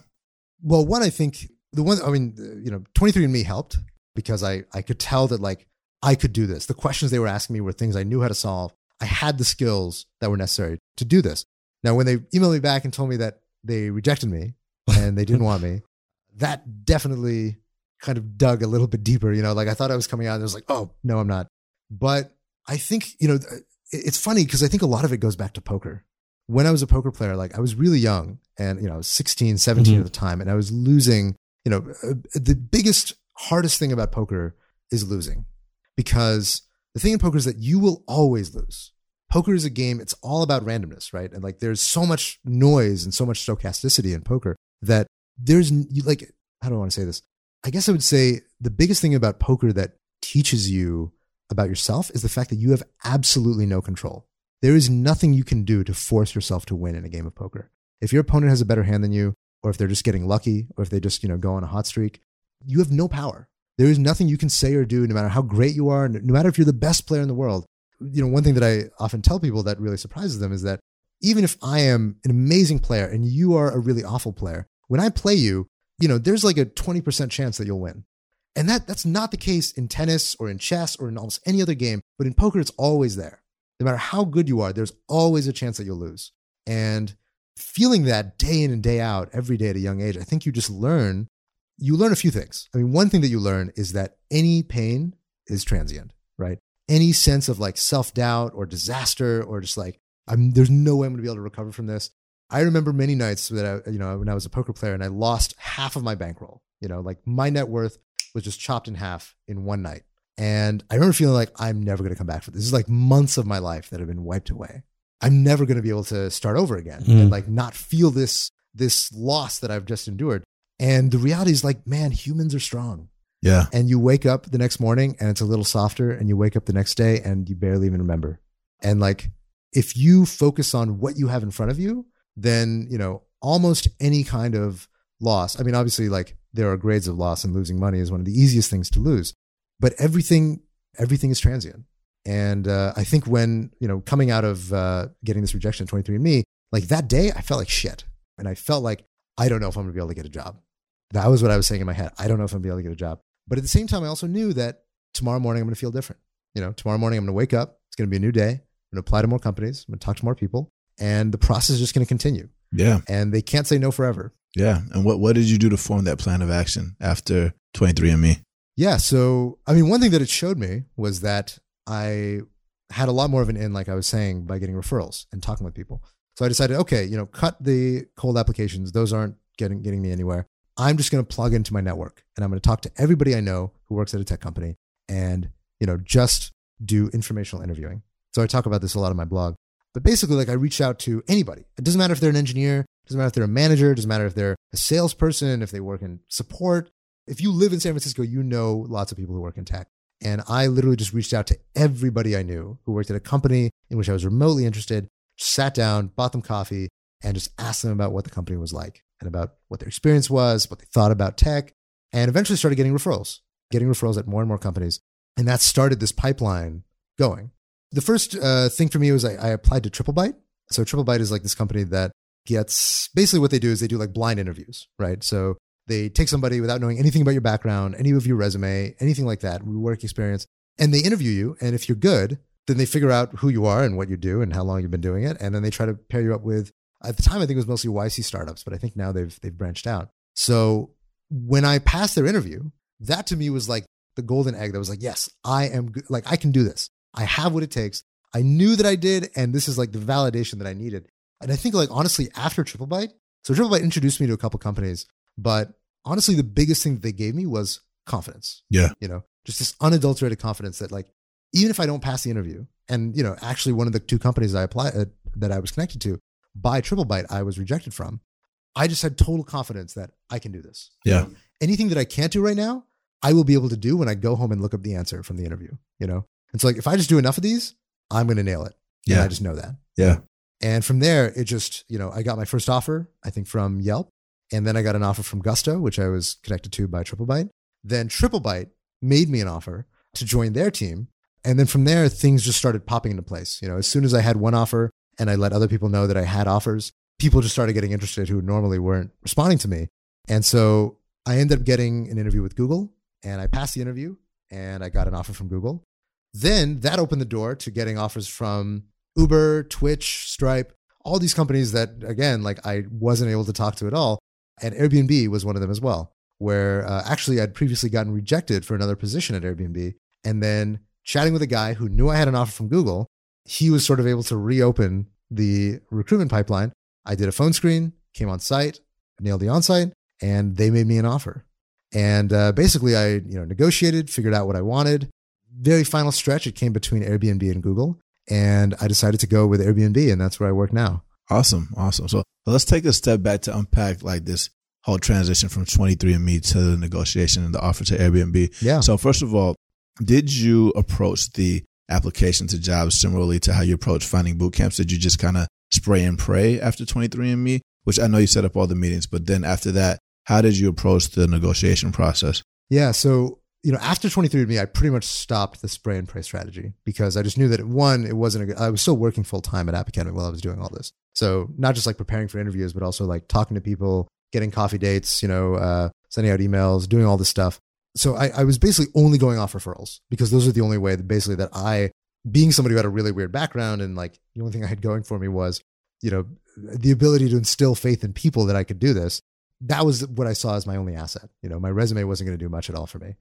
Well, one, I think the one, I mean, uh, you know, 23andMe helped because I, I could tell that like I could do this. The questions they were asking me were things I knew how to solve. I had the skills that were necessary to do this. Now, when they emailed me back and told me that they rejected me and they didn't want me, that definitely kind of dug a little bit deeper. You know, like I thought I was coming out and it was like, oh, no, I'm not. But I think, you know, it's funny because I think a lot of it goes back to poker. When I was a poker player, like I was really young and, you know, I was 16, 17 Mhm. at the time, and I was losing, you know, uh, the biggest, hardest thing about poker is losing because the thing in poker is that you will always lose. Poker is a game, it's all about randomness, right? And like there's so much noise and so much stochasticity in poker that there's like, I don't want to say this? I guess I would say the biggest thing about poker that teaches you about yourself is the fact that you have absolutely no control. There is nothing you can do to force yourself to win in a game of poker. If your opponent has a better hand than you, or if they're just getting lucky, or if they just, you know, go on a hot streak, you have no power. There is nothing you can say or do, no matter how great you are, no matter if you're the best player in the world. You know, one thing that I often tell people that really surprises them is that even if I am an amazing player and you are a really awful player, when I play you, you know, there's like a 20% chance that you'll win. And that that's not the case in tennis or in chess or in almost any other game, but in poker it's always there. No matter how good you are, there's always a chance that you'll lose. And feeling that day in and day out every day at a young age, I think you just learn you learn a few things. I mean, one thing that you learn is that any pain is transient, right? Any sense of like self-doubt or disaster or just like I'm there's no way I'm going to be able to recover from this. I remember many nights that I, you know, when I was a poker player and I lost half of my bankroll. You know, like my net worth was just chopped in half in one night. And I remember feeling like I'm never going to come back for this. This is like months of my life that have been wiped away. I'm never going to be able to start over again Mm. and like not feel this this loss that I've just endured. And the reality is like, man, humans are strong. Yeah. And you wake up the next morning and it's a little softer, and you wake up the next day and you barely even remember. And like, if you focus on what you have in front of you, then you know almost any kind of loss. I mean, obviously, like there are grades of loss, and losing money is one of the easiest things to lose. But everything, everything is transient. And uh, I think when you know coming out of uh, getting this rejection at 23andMe, like that day, I felt like shit, and I felt like I don't know if I'm gonna be able to get a job. That was what I was saying in my head. I don't know if I'm gonna be able to get a job. But at the same time, I also knew that tomorrow morning I'm gonna feel different. You know, tomorrow morning I'm gonna wake up. It's gonna be a new day. I'm gonna apply to more companies. I'm gonna talk to more people, and the process is just gonna continue. Yeah. And they can't say no forever. Yeah. And what, what did you do to form that plan of action after 23andMe? Yeah. So, I mean, one thing that it showed me was that I had a lot more of an in, like I was saying, by getting referrals and talking with people. So I decided, okay, you know, cut the cold applications. Those aren't getting getting me anywhere. I'm just going to plug into my network and I'm going to talk to everybody I know who works at a tech company and, you know, just do informational interviewing. So I talk about this a lot in my blog. But basically, like I reach out to anybody. It doesn't matter if they're an engineer, doesn't matter if they're a manager, doesn't matter if they're a salesperson, if they work in support. If you live in San Francisco, you know lots of people who work in tech. And I literally just reached out to everybody I knew who worked at a company in which I was remotely interested, sat down, bought them coffee, and just asked them about what the company was like and about what their experience was, what they thought about tech, and eventually started getting referrals, getting referrals at more and more companies. And that started this pipeline going. The first uh, thing for me was I, I applied to TripleByte. So TripleByte is like this company that gets basically what they do is they do like blind interviews, right? So they take somebody without knowing anything about your background, any of your resume, anything like that, work experience, and they interview you. And if you're good, then they figure out who you are and what you do and how long you've been doing it. And then they try to pair you up with, at the time, I think it was mostly YC startups, but I think now they've, they've branched out. So when I passed their interview, that to me was like the golden egg that was like, yes, I am good. Like, I can do this. I have what it takes. I knew that I did. And this is like the validation that I needed. And I think, like, honestly, after TripleByte, so TripleByte introduced me to a couple companies, but honestly, the biggest thing that they gave me was confidence. Yeah. You know, just this unadulterated confidence that, like, even if I don't pass the interview, and, you know, actually one of the two companies I applied uh, that I was connected to by TripleByte, I was rejected from, I just had total confidence that I can do this. Yeah. Anything that I can't do right now, I will be able to do when I go home and look up the answer from the interview, you know? And so, like, if I just do enough of these, I'm going to nail it. And Yeah. I just know that. Yeah. And from there, it just, you know, I got my first offer, I think from Yelp. And then I got an offer from Gusto, which I was connected to by TripleByte. Then TripleByte made me an offer to join their team. And then from there, things just started popping into place. You know, as soon as I had one offer and I let other people know that I had offers, people just started getting interested who normally weren't responding to me. And so I ended up getting an interview with Google and I passed the interview and I got an offer from Google. Then that opened the door to getting offers from Uber, Twitch, Stripe, all these companies that, again, like I wasn't able to talk to at all. And Airbnb was one of them as well, where uh, actually I'd previously gotten rejected for another position at Airbnb. And then chatting with a guy who knew I had an offer from Google, he was sort of able to reopen the recruitment pipeline. I did a phone screen, came on site, nailed the on site, and they made me an offer. And uh, basically, I you know negotiated, figured out what I wanted. Very final stretch, it came between Airbnb and Google, and I decided to go with Airbnb, and that's where I work now. Awesome. Awesome. So let's take a step back to unpack like this whole transition from 23andMe to the negotiation and the offer to Airbnb. Yeah. So first of all, did you approach the application to jobs similarly to how you approach finding boot camps? Did you just kind of spray and pray after 23andMe, which I know you set up all the meetings, but then after that, how did you approach the negotiation process? Yeah. So you know, after 23andMe, I pretty much stopped the spray and pray strategy because I just knew that one, it wasn't I was still working full time at App Academy while I was doing all this. So not just like preparing for interviews, but also like talking to people, getting coffee dates, you know, uh, sending out emails, doing all this stuff. So I, I was basically only going off referrals because those are the only way that basically that I, being somebody who had a really weird background and like the only thing I had going for me was, you know, the ability to instill faith in people that I could do this. That was what I saw as my only asset. You know, my resume wasn't going to do much at all for me.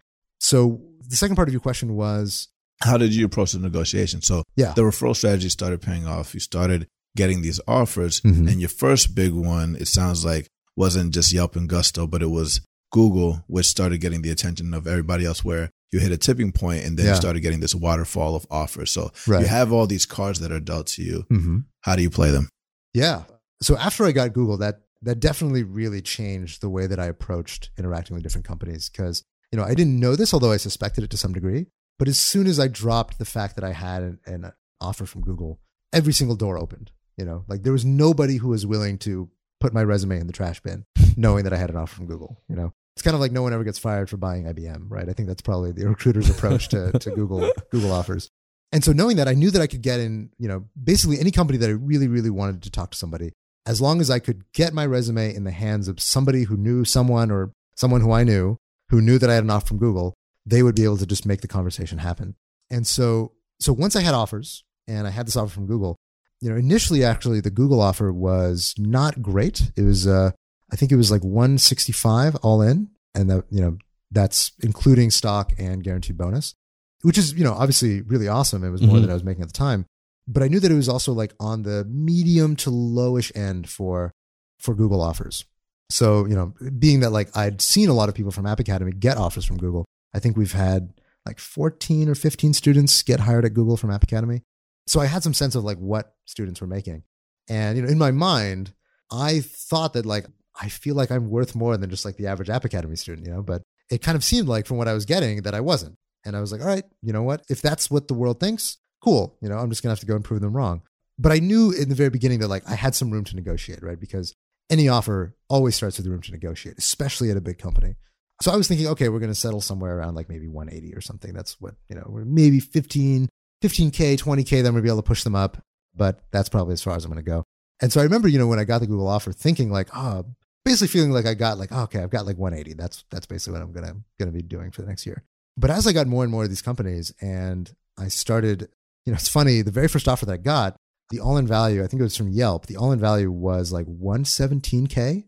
So the second part of your question was how did you approach the negotiation? So yeah, the referral strategy started paying off. You started getting these offers, Mhm. and your first big one, it sounds like, wasn't just Yelp and Gusto, but it was Google, which started getting the attention of everybody else. Where you hit a tipping point, and then you started getting this waterfall of offers. So right. you have all these cards that are dealt to you. mm-hmm. How do you play them? Yeah. So after I got Google, that that definitely really changed the way that I approached interacting with different companies because you know I didn't know this, although I suspected it to some degree. But as soon as I dropped the fact that I had an, an offer from Google, every single door opened. You know, like there was nobody who was willing to put my resume in the trash bin, knowing that I had an offer from Google. You know, it's kind of like no one ever gets fired for buying IBM, right? I think that's probably the recruiter's approach to, to Google Google offers. And so knowing that, I knew that I could get in, you know, basically any company that I really, really wanted to talk to somebody, as long as I could get my resume in the hands of somebody who knew someone or someone who I knew who knew that I had an offer from Google, they would be able to just make the conversation happen. And so, so once I had offers and I had this offer from Google, you know, initially actually the Google offer was not great. It was, uh, I think it was like 165 all in, and that you know that's including stock and guaranteed bonus, which is you know obviously really awesome. It was more Mhm. than I was making at the time, but I knew that it was also like on the medium to lowish end for for Google offers. So you know, being that like I'd seen a lot of people from App Academy get offers from Google, I think we've had like 14 or 15 students get hired at Google from App Academy. So I had some sense of like what students were making. And you know, in my mind, I thought that like I feel like I'm worth more than just like the average App Academy student, you know, but it kind of seemed like from what I was getting that I wasn't. And I was like, all right, you know what? If that's what the world thinks, cool. You know, I'm just gonna have to go and prove them wrong. But I knew in the very beginning that like I had some room to negotiate, right? Because any offer always starts with the room to negotiate, especially at a big company. So I was thinking, okay, we're going to settle somewhere around like maybe 180 or something. That's what, you know, maybe 15, 15K, 20K, then we'll be able to push them up. But that's probably as far as I'm going to go. And so I remember, you know, when I got the Google offer, thinking like, oh, basically feeling like I got like, oh, okay, I've got like 180. That's that's basically what I'm gonna gonna be doing for the next year. But as I got more and more of these companies, and I started, you know, it's funny. The very first offer that I got, the all-in value, I think it was from Yelp. The all-in value was like 117k,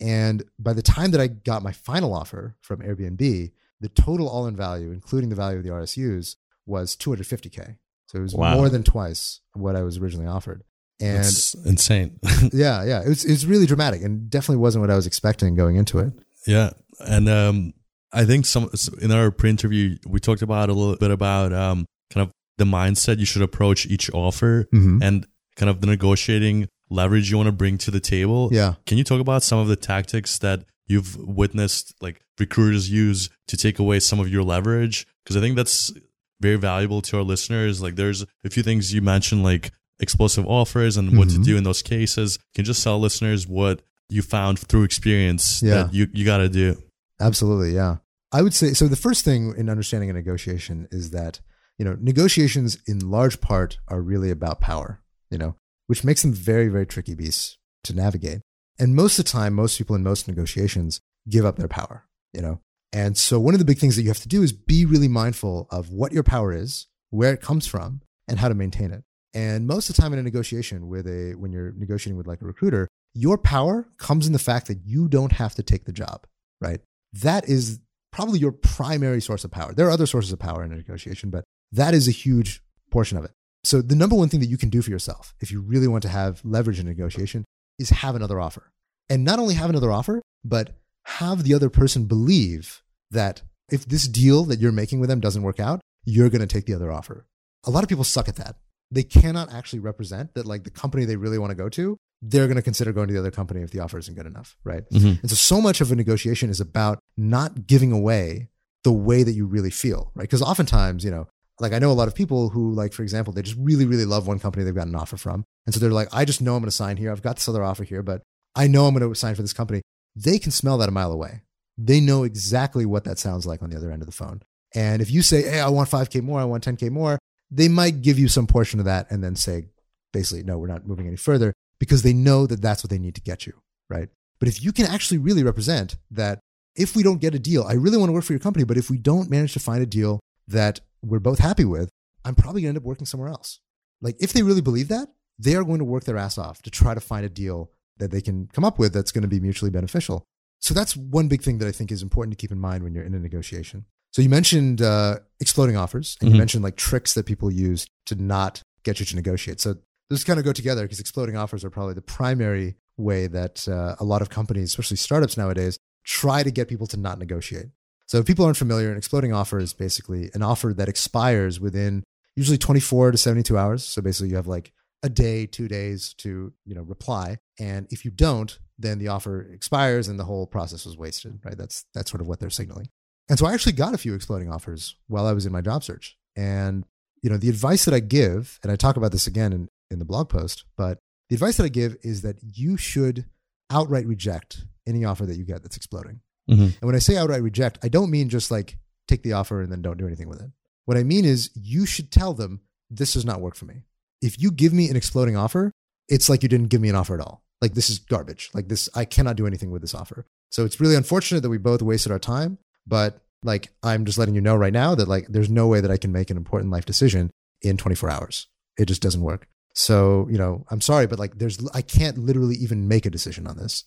and by the time that I got my final offer from Airbnb, the total all-in value, including the value of the RSUs, was 250k. So it was Wow. more than twice what I was originally offered. And That's insane. yeah, yeah, it was it was really dramatic, and definitely wasn't what I was expecting going into it. yeah, and um, I think some in our pre-interview we talked about a little bit about um, kind of the mindset you should approach each offer Mm-hmm. and kind of the negotiating leverage you want to bring to the table. Yeah, Can you talk about some of the tactics that you've witnessed like recruiters use to take away some of your leverage? Because I think that's very valuable to our listeners. Like there's a few things you mentioned like explosive offers and what to Mhm. do in those cases. Can you just tell listeners what you found through experience Yeah. that you, you got to do. absolutely. Yeah, I would say so. The first thing in understanding a negotiation is that you know negotiations in large part are really about power. You know, which makes them very very tricky beasts to navigate. And most of the time, most people in most negotiations give up their power. You know, and so one of the big things that you have to do is be really mindful of what your power is, where it comes from, and how to maintain it. And most of the time in a negotiation with a when you're negotiating with like a recruiter, your power comes in the fact that you don't have to take the job, right? That is probably your primary source of power. There are other sources of power in a negotiation, but that is a huge portion of it. So the number one thing that you can do for yourself if you really want to have leverage in a negotiation is have another offer. And not only have another offer, but have the other person believe that if this deal that you're making with them doesn't work out, you're going to take the other offer. A lot of people suck at that. They cannot actually represent that like the company they really want to go to, they're going to consider going to the other company if the offer isn't good enough, right? Mhm. And so so much of a negotiation is about not giving away the way that you really feel, right? Because oftentimes, you know, like I know a lot of people who like for example, they just really really love one company they've got an offer from. And so they're like, I just know I'm going to sign here. I've got this other offer here, but I know I'm going to sign for this company. They can smell that a mile away. They know exactly what that sounds like on the other end of the phone. And if you say, hey, I want 5K more, I want 10K more, they might give you some portion of that and then say, basically, no, we're not moving any further because they know that that's what they need to get you, right? But if you can actually really represent that if we don't get a deal, I really want to work for your company, but if we don't manage to find a deal that we're both happy with, I'm probably going to end up working somewhere else. Like if they really believe that, they are going to work their ass off to try to find a deal that they can come up with that's going to be mutually beneficial. So that's one big thing that I think is important to keep in mind when you're in a negotiation. So you mentioned uh, exploding offers, and Mhm. you mentioned like tricks that people use to not get you to negotiate. So those kind of go together because exploding offers are probably the primary way that uh, a lot of companies, especially startups nowadays, try to get people to not negotiate. So if people aren't familiar, an exploding offer is basically an offer that expires within usually 24 to 72 hours. So basically you have like a day, two days to, you know, reply. And if you don't, then the offer expires and the whole process was wasted, right? That's that's sort of what they're signaling. And so I actually got a few exploding offers while I was in my job search. And, you know, the advice that I give, and I talk about this again in, in the blog post, but the advice that I give is that you should outright reject any offer that you get that's exploding. Mhm. And when I say outright reject, I don't mean just like take the offer and then don't do anything with it. What I mean is you should tell them this does not work for me. If you give me an exploding offer, it's like you didn't give me an offer at all. Like this is garbage. Like this, I cannot do anything with this offer. So it's really unfortunate that we both wasted our time, but like I'm just letting you know right now that like there's no way that I can make an important life decision in 24 hours. It just doesn't work. So, you know, I'm sorry, but like there's I can't literally even make a decision on this.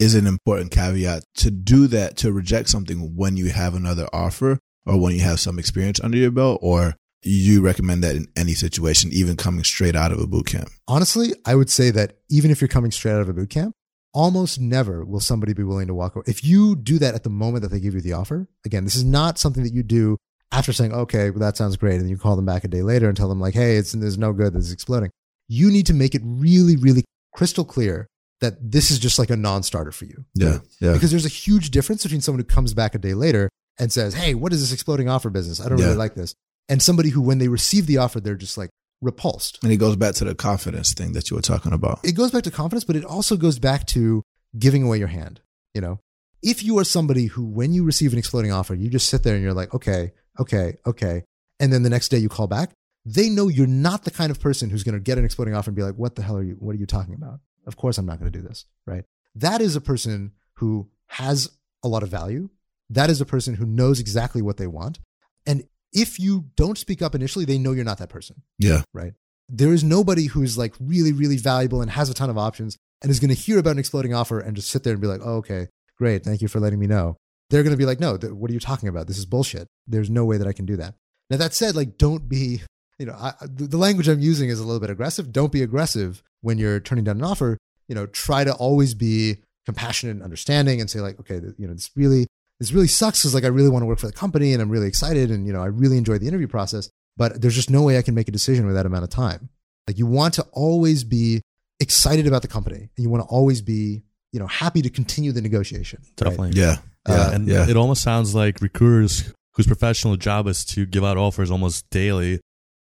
Is an important caveat to do that to reject something when you have another offer or when you have some experience under your belt, or you recommend that in any situation, even coming straight out of a boot camp? Honestly, I would say that even if you're coming straight out of a boot camp, almost never will somebody be willing to walk away. If you do that at the moment that they give you the offer, again, this is not something that you do after saying, okay, well, that sounds great. And you call them back a day later and tell them, like, hey, it's there's no good, this is exploding. You need to make it really, really crystal clear that this is just like a non starter for you. Yeah, yeah. Because there's a huge difference between someone who comes back a day later and says, hey, what is this exploding offer business? I don't Yeah. really like this. And somebody who, when they receive the offer, they're just like repulsed And it goes back to the confidence thing that you were talking about. it goes back to confidence, but it also goes back to giving away your hand. You know, if you are somebody who, when you receive an exploding offer, you just sit there and you're like, okay, okay, okay. And then the next day you call back, they know you're not the kind of person who's going to get an exploding offer and be like, what the hell are you, what are you talking about? Of course I'm not going to do this. Right. That is a person who has a lot of value. That is a person who knows exactly what they want. And if you don't speak up initially, they know you're not that person Yeah. right? There is nobody who's like really, really valuable and has a ton of options and is going to hear about an exploding offer and just sit there and be like, oh, okay, great. Thank you for letting me know. They're going to be like, no, th- what are you talking about? This is bullshit. There's no way that I can do that. Now, that said, like, don't be, you know, I, the the language I'm using is a little bit aggressive. Don't be aggressive when you're turning down an offer. You know, try to always be compassionate and understanding and say, like, okay, you know, this really, this really sucks because like I really want to work for the company and I'm really excited and you know I really enjoy the interview process, but there's just no way I can make a decision with that amount of time. Like you want to always be excited about the company and you want to always be you know happy to continue the negotiation. right? Definitely. Yeah. Uh, yeah, Yeah. and yeah. it almost sounds like recruiters whose professional job is to give out offers almost daily.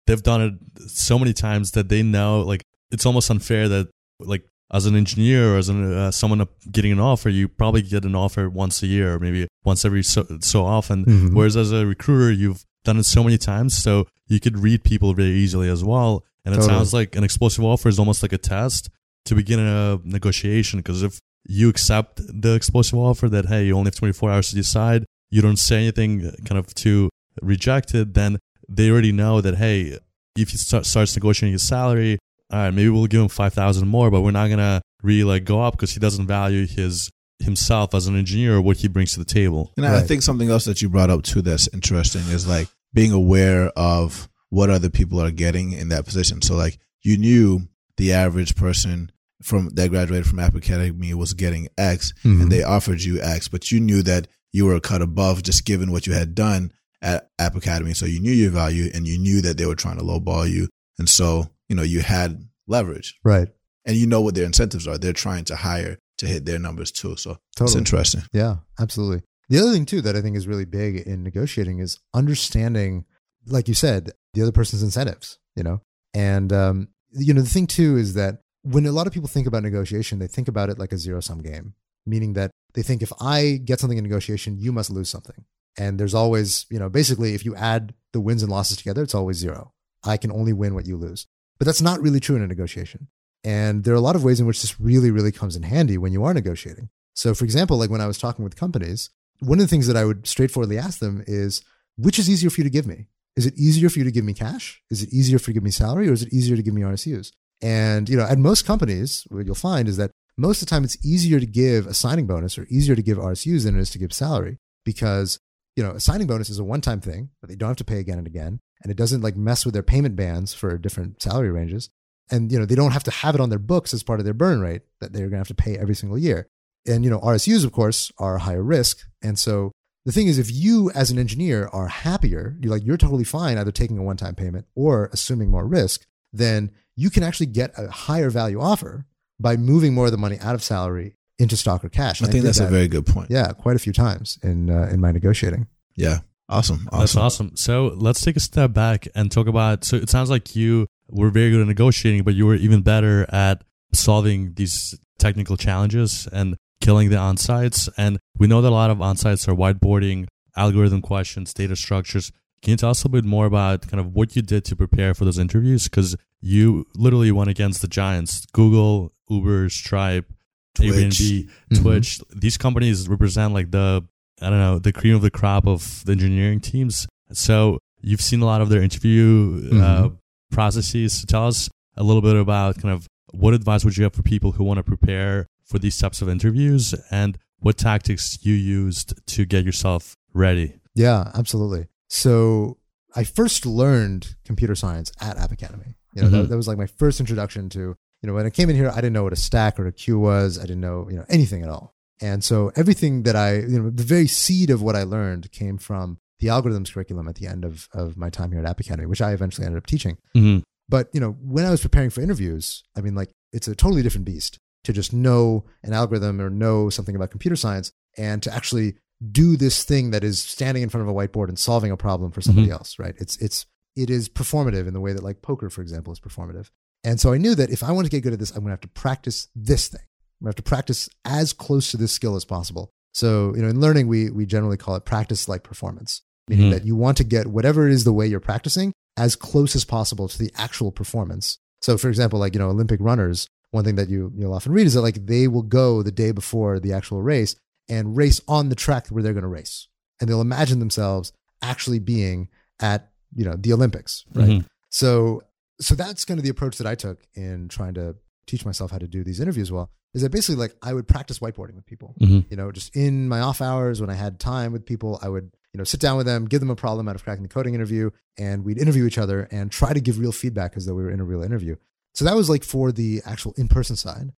They've done it so many times that they know like it's almost unfair that like as an engineer or as an, uh, someone getting an offer, you probably get an offer once a year or maybe once every so, so often. Mhm. Whereas as a recruiter, you've done it so many times, so you could read people very easily as well. And it Totally. sounds like an explosive offer is almost like a test to begin a negotiation. Because if you accept the explosive offer that hey, you only have 24 hours to decide, you don't say anything uh, kind of to reject it, then they already know that hey, if he start, starts negotiating his salary, all right, maybe we'll give him five thousand more, but we're not gonna really like go up because he doesn't value his himself as an engineer or what he brings to the table. And I think something else that you brought up too that's interesting is like being aware of what other people are getting in that position. So like you knew the average person from that graduated from App Academy was getting X Mhm. and they offered you X, but you knew that you were a cut above just given what you had done at App Academy. So you knew your value and you knew that they were trying to lowball you. And so, you know, you had leverage Right. and you know what their incentives are. They're trying to hire to hit their numbers too. So it's interesting. Yeah, absolutely. The other thing too that I think is really big in negotiating is understanding, like you said, the other person's incentives. You know, and um, you know the thing too is that when a lot of people think about negotiation, they think about it like a zero sum game, meaning that they think if I get something in negotiation, you must lose something. And there's always, you know, basically if you add the wins and losses together, it's always zero. I can only win what you lose. But that's not really true in a negotiation. And there are a lot of ways in which this really, really comes in handy when you are negotiating. So, for example, like when I was talking with companies, one of the things that I would straightforwardly ask them is, which is easier for you to give me? Is it easier for you to give me cash? Is it easier for you to give me salary or is it easier to give me RSUs? And, you know, at most companies, what you'll find is that most of the time it's easier to give a signing bonus or easier to give RSUs than it is to give salary because, you know, a signing bonus is a one time thing that they don't have to pay again and again. And it doesn't like mess with their payment bands for different salary ranges. And, you know, they don't have to have it on their books as part of their burn rate that they're going to have to pay every single year. And, you know, RSUs, of course, are higher risk. And so the thing is, if you as an engineer are happier, you're like, you're totally fine either taking a one time payment or assuming more risk, then you can actually get a higher value offer by moving more of the money out of salary into stock or cash. I think did that's a very good point. yeah, quite a few times in uh, in my negotiating. Yeah. Awesome. That's Awesome. awesome. So let's take a step back and talk about. So it sounds like you were very good at negotiating, but you were even better at solving these technical challenges and killing the onsites. And we know that a lot of onsites are whiteboarding, algorithm questions, data structures. Can you tell us a bit more about kind of what you did to prepare for those interviews? Because you literally went against the giants: Google, Uber, Stripe, Twitch. Airbnb, Mhm. Twitch. These companies represent like the I don't know the cream of the crop of the engineering teams. So you've seen a lot of their interview uh, Mhm. processes. So tell us a little bit about kind of what advice would you have for people who want to prepare for these types of interviews, and what tactics you used to get yourself ready. Yeah, absolutely. So I first learned computer science at App Academy. You know, Mhm. that, that was like my first introduction to, you know, when I came in here, I didn't know what a stack or a queue was. I didn't know, you know, anything at all. And so everything that I, you know, the very seed of what I learned came from the algorithms curriculum at the end of, of my time here at App Academy, which I eventually ended up teaching. Mm-hmm. But, you know, when I was preparing for interviews, I mean, like, it's a totally different beast to just know an algorithm or know something about computer science and to actually do this thing that is standing in front of a whiteboard and solving a problem for somebody else, right? It's, it's, it is performative in the way that like poker, for example, is performative. And so I knew that if I want to get good at this, I'm going to have to practice this thing. I'm going to have to practice as close to this skill as possible. So, you know, in learning, we, we generally call it practice like performance, meaning Mhm. that you want to get whatever it is the way you're practicing as close as possible to the actual performance. So, for example, like, you know, Olympic runners, one thing that you, you'll often read is that like they will go the day before the actual race and race on the track where they're going to race. And they'll imagine themselves actually being at, you know, the Olympics, right? Mhm. So, so that's kind of the approach that I took in trying to teach myself how to do these interviews well. Is that basically like I would practice whiteboarding with people. Mhm. You know, just in my off hours when I had time with people, I would you know sit down with them, give them a problem out of cracking the coding interview, and we'd interview each other and try to give real feedback as though we were in a real interview. So that was like for the actual in person side.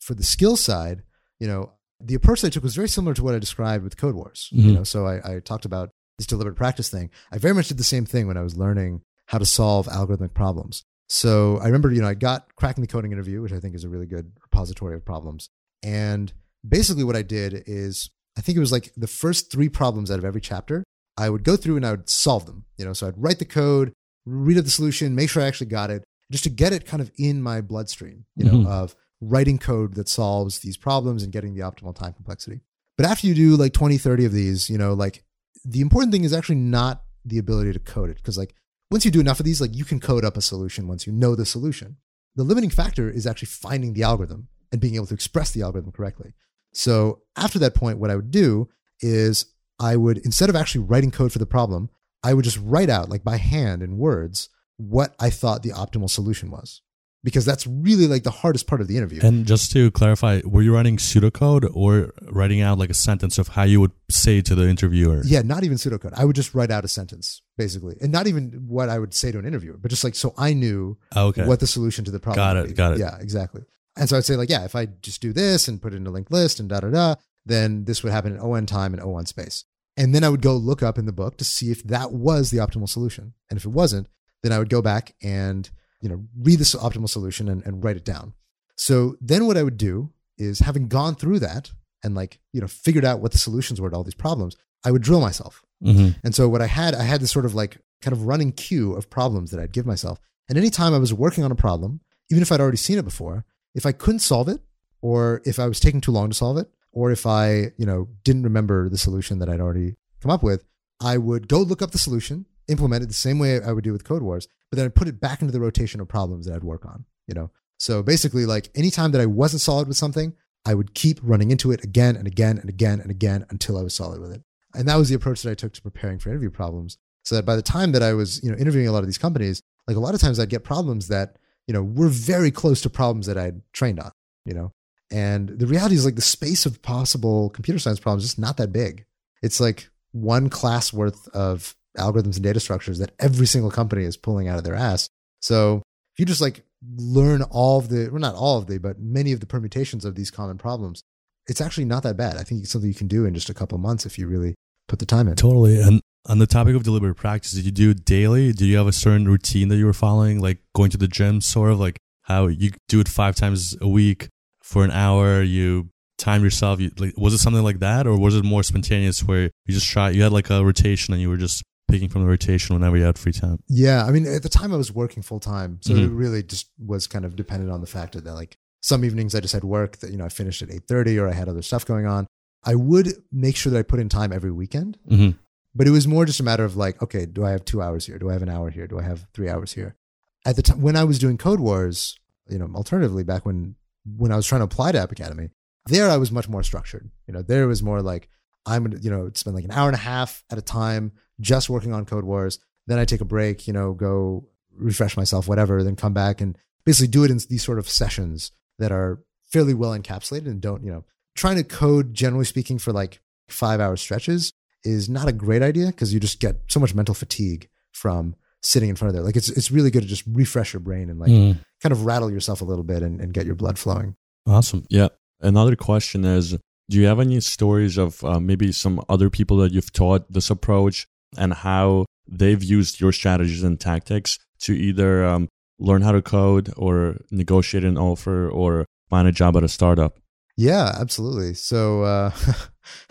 For the skill side, you know, the approach that I took was very similar to what I described with Codewars. You Mhm. know, so I, I talked about this deliberate practice thing. I very much did the same thing when I was learning how to solve algorithmic problems. So I remember, you know, I got cracking the coding interview, which I think is a really good repository of problems. And basically what I did is I think it was like the first three problems out of every chapter, I would go through and I would solve them. You know, so I'd write the code, read up the solution, make sure I actually got it, just to get it kind of in my bloodstream, you know, Mhm. of writing code that solves these problems and getting the optimal time complexity. But after you do like 20, 30 of these, you know, like the important thing is actually not the ability to code it. Cause like once you do enough of these, like you can code up a solution once you know the solution. The limiting factor is actually finding the algorithm and being able to express the algorithm correctly. So after that point, what I would do is I would, instead of actually writing code for the problem, I would just write out, like by hand in words, what I thought the optimal solution was. Because that's really like the hardest part of the interview. And just to clarify, were you writing pseudocode or writing out like a sentence of how you would say to the interviewer? Yeah, not even pseudocode. I would just write out a sentence, basically. And not even what I would say to an interviewer, but just like so I knew Oh, okay. what the solution to the problem Got would it, be. got it. Yeah, exactly. And so I'd say, like, yeah, if I just do this and put it in a linked list and da da da, then this would happen in ON time and ON space. And then I would go look up in the book to see if that was the optimal solution. And if it wasn't, then I would go back and, you know, read this optimal solution and, and write it down. So then what I would do is having gone through that and like, you know, figured out what the solutions were to all these problems, I would drill myself. Mhm. And so what I had, I had this sort of like kind of running queue of problems that I'd give myself. And anytime I was working on a problem, even if I'd already seen it before, if I couldn't solve it, or if I was taking too long to solve it, or if I, you know, didn't remember the solution that I'd already come up with, I would go look up the solution, implement it the same way I would do with Codewars, but then I'd put it back into the rotation of problems that I'd work on, you know? So basically, like anytime that I wasn't solid with something, I would keep running into it again and again and again and again until I was solid with it. And that was the approach that I took to preparing for interview problems. So that by the time that I was, you know, interviewing a lot of these companies, like a lot of times I'd get problems that, you know, were very close to problems that I'd trained on, you know. And the reality is like the space of possible computer science problems is not that big. It's like one class worth of algorithms and data structures that every single company is pulling out of their ass. So if you just like learn all of the, well, not all of the, but many of the permutations of these common problems, it's actually not that bad. I think it's something you can do in just a couple months if you really put the time in. Totally. And on the topic of deliberate practice, did you do it daily? Did you have a certain routine that you were following, like going to the gym, sort of like how you do it five times a week for an hour? You time yourself. You, like, was it something like that, or was it more spontaneous where you just try? You had like a rotation, and you were just picking from the rotation whenever you had free time. Yeah, I mean, at the time I was working full time, so it Mhm. really just was kind of dependent on the fact that like some evenings I just had work that you know I finished at eight thirty or I had other stuff going on. I would make sure that I put in time every weekend, Mm-hmm. but it was more just a matter of like, okay, do I have two hours here? Do I have an hour here? Do I have three hours here? At the time when I was doing Codewars, you know, alternatively back when when I was trying to apply to App Academy, there I was much more structured. You know, there was more like I'm gonna, you know, spend like an hour and a half at a time just working on Codewars. Then I take a break, you know, go refresh myself, whatever, then come back and basically do it in these sort of sessions that are fairly well encapsulated and don't, you know, trying to code generally speaking for like five hour stretches is not a great idea because you just get so much mental fatigue from sitting in front of there. Like it's it's really good to just refresh your brain and like Mm-hmm. kind of rattle yourself a little bit and, and get your blood flowing. Awesome. Yeah. Another question is Do you have any stories of uh, maybe some other people that you've taught this approach and how they've used your strategies and tactics to either um, learn how to code or negotiate an offer or find a job at a startup? Yeah, absolutely. So uh,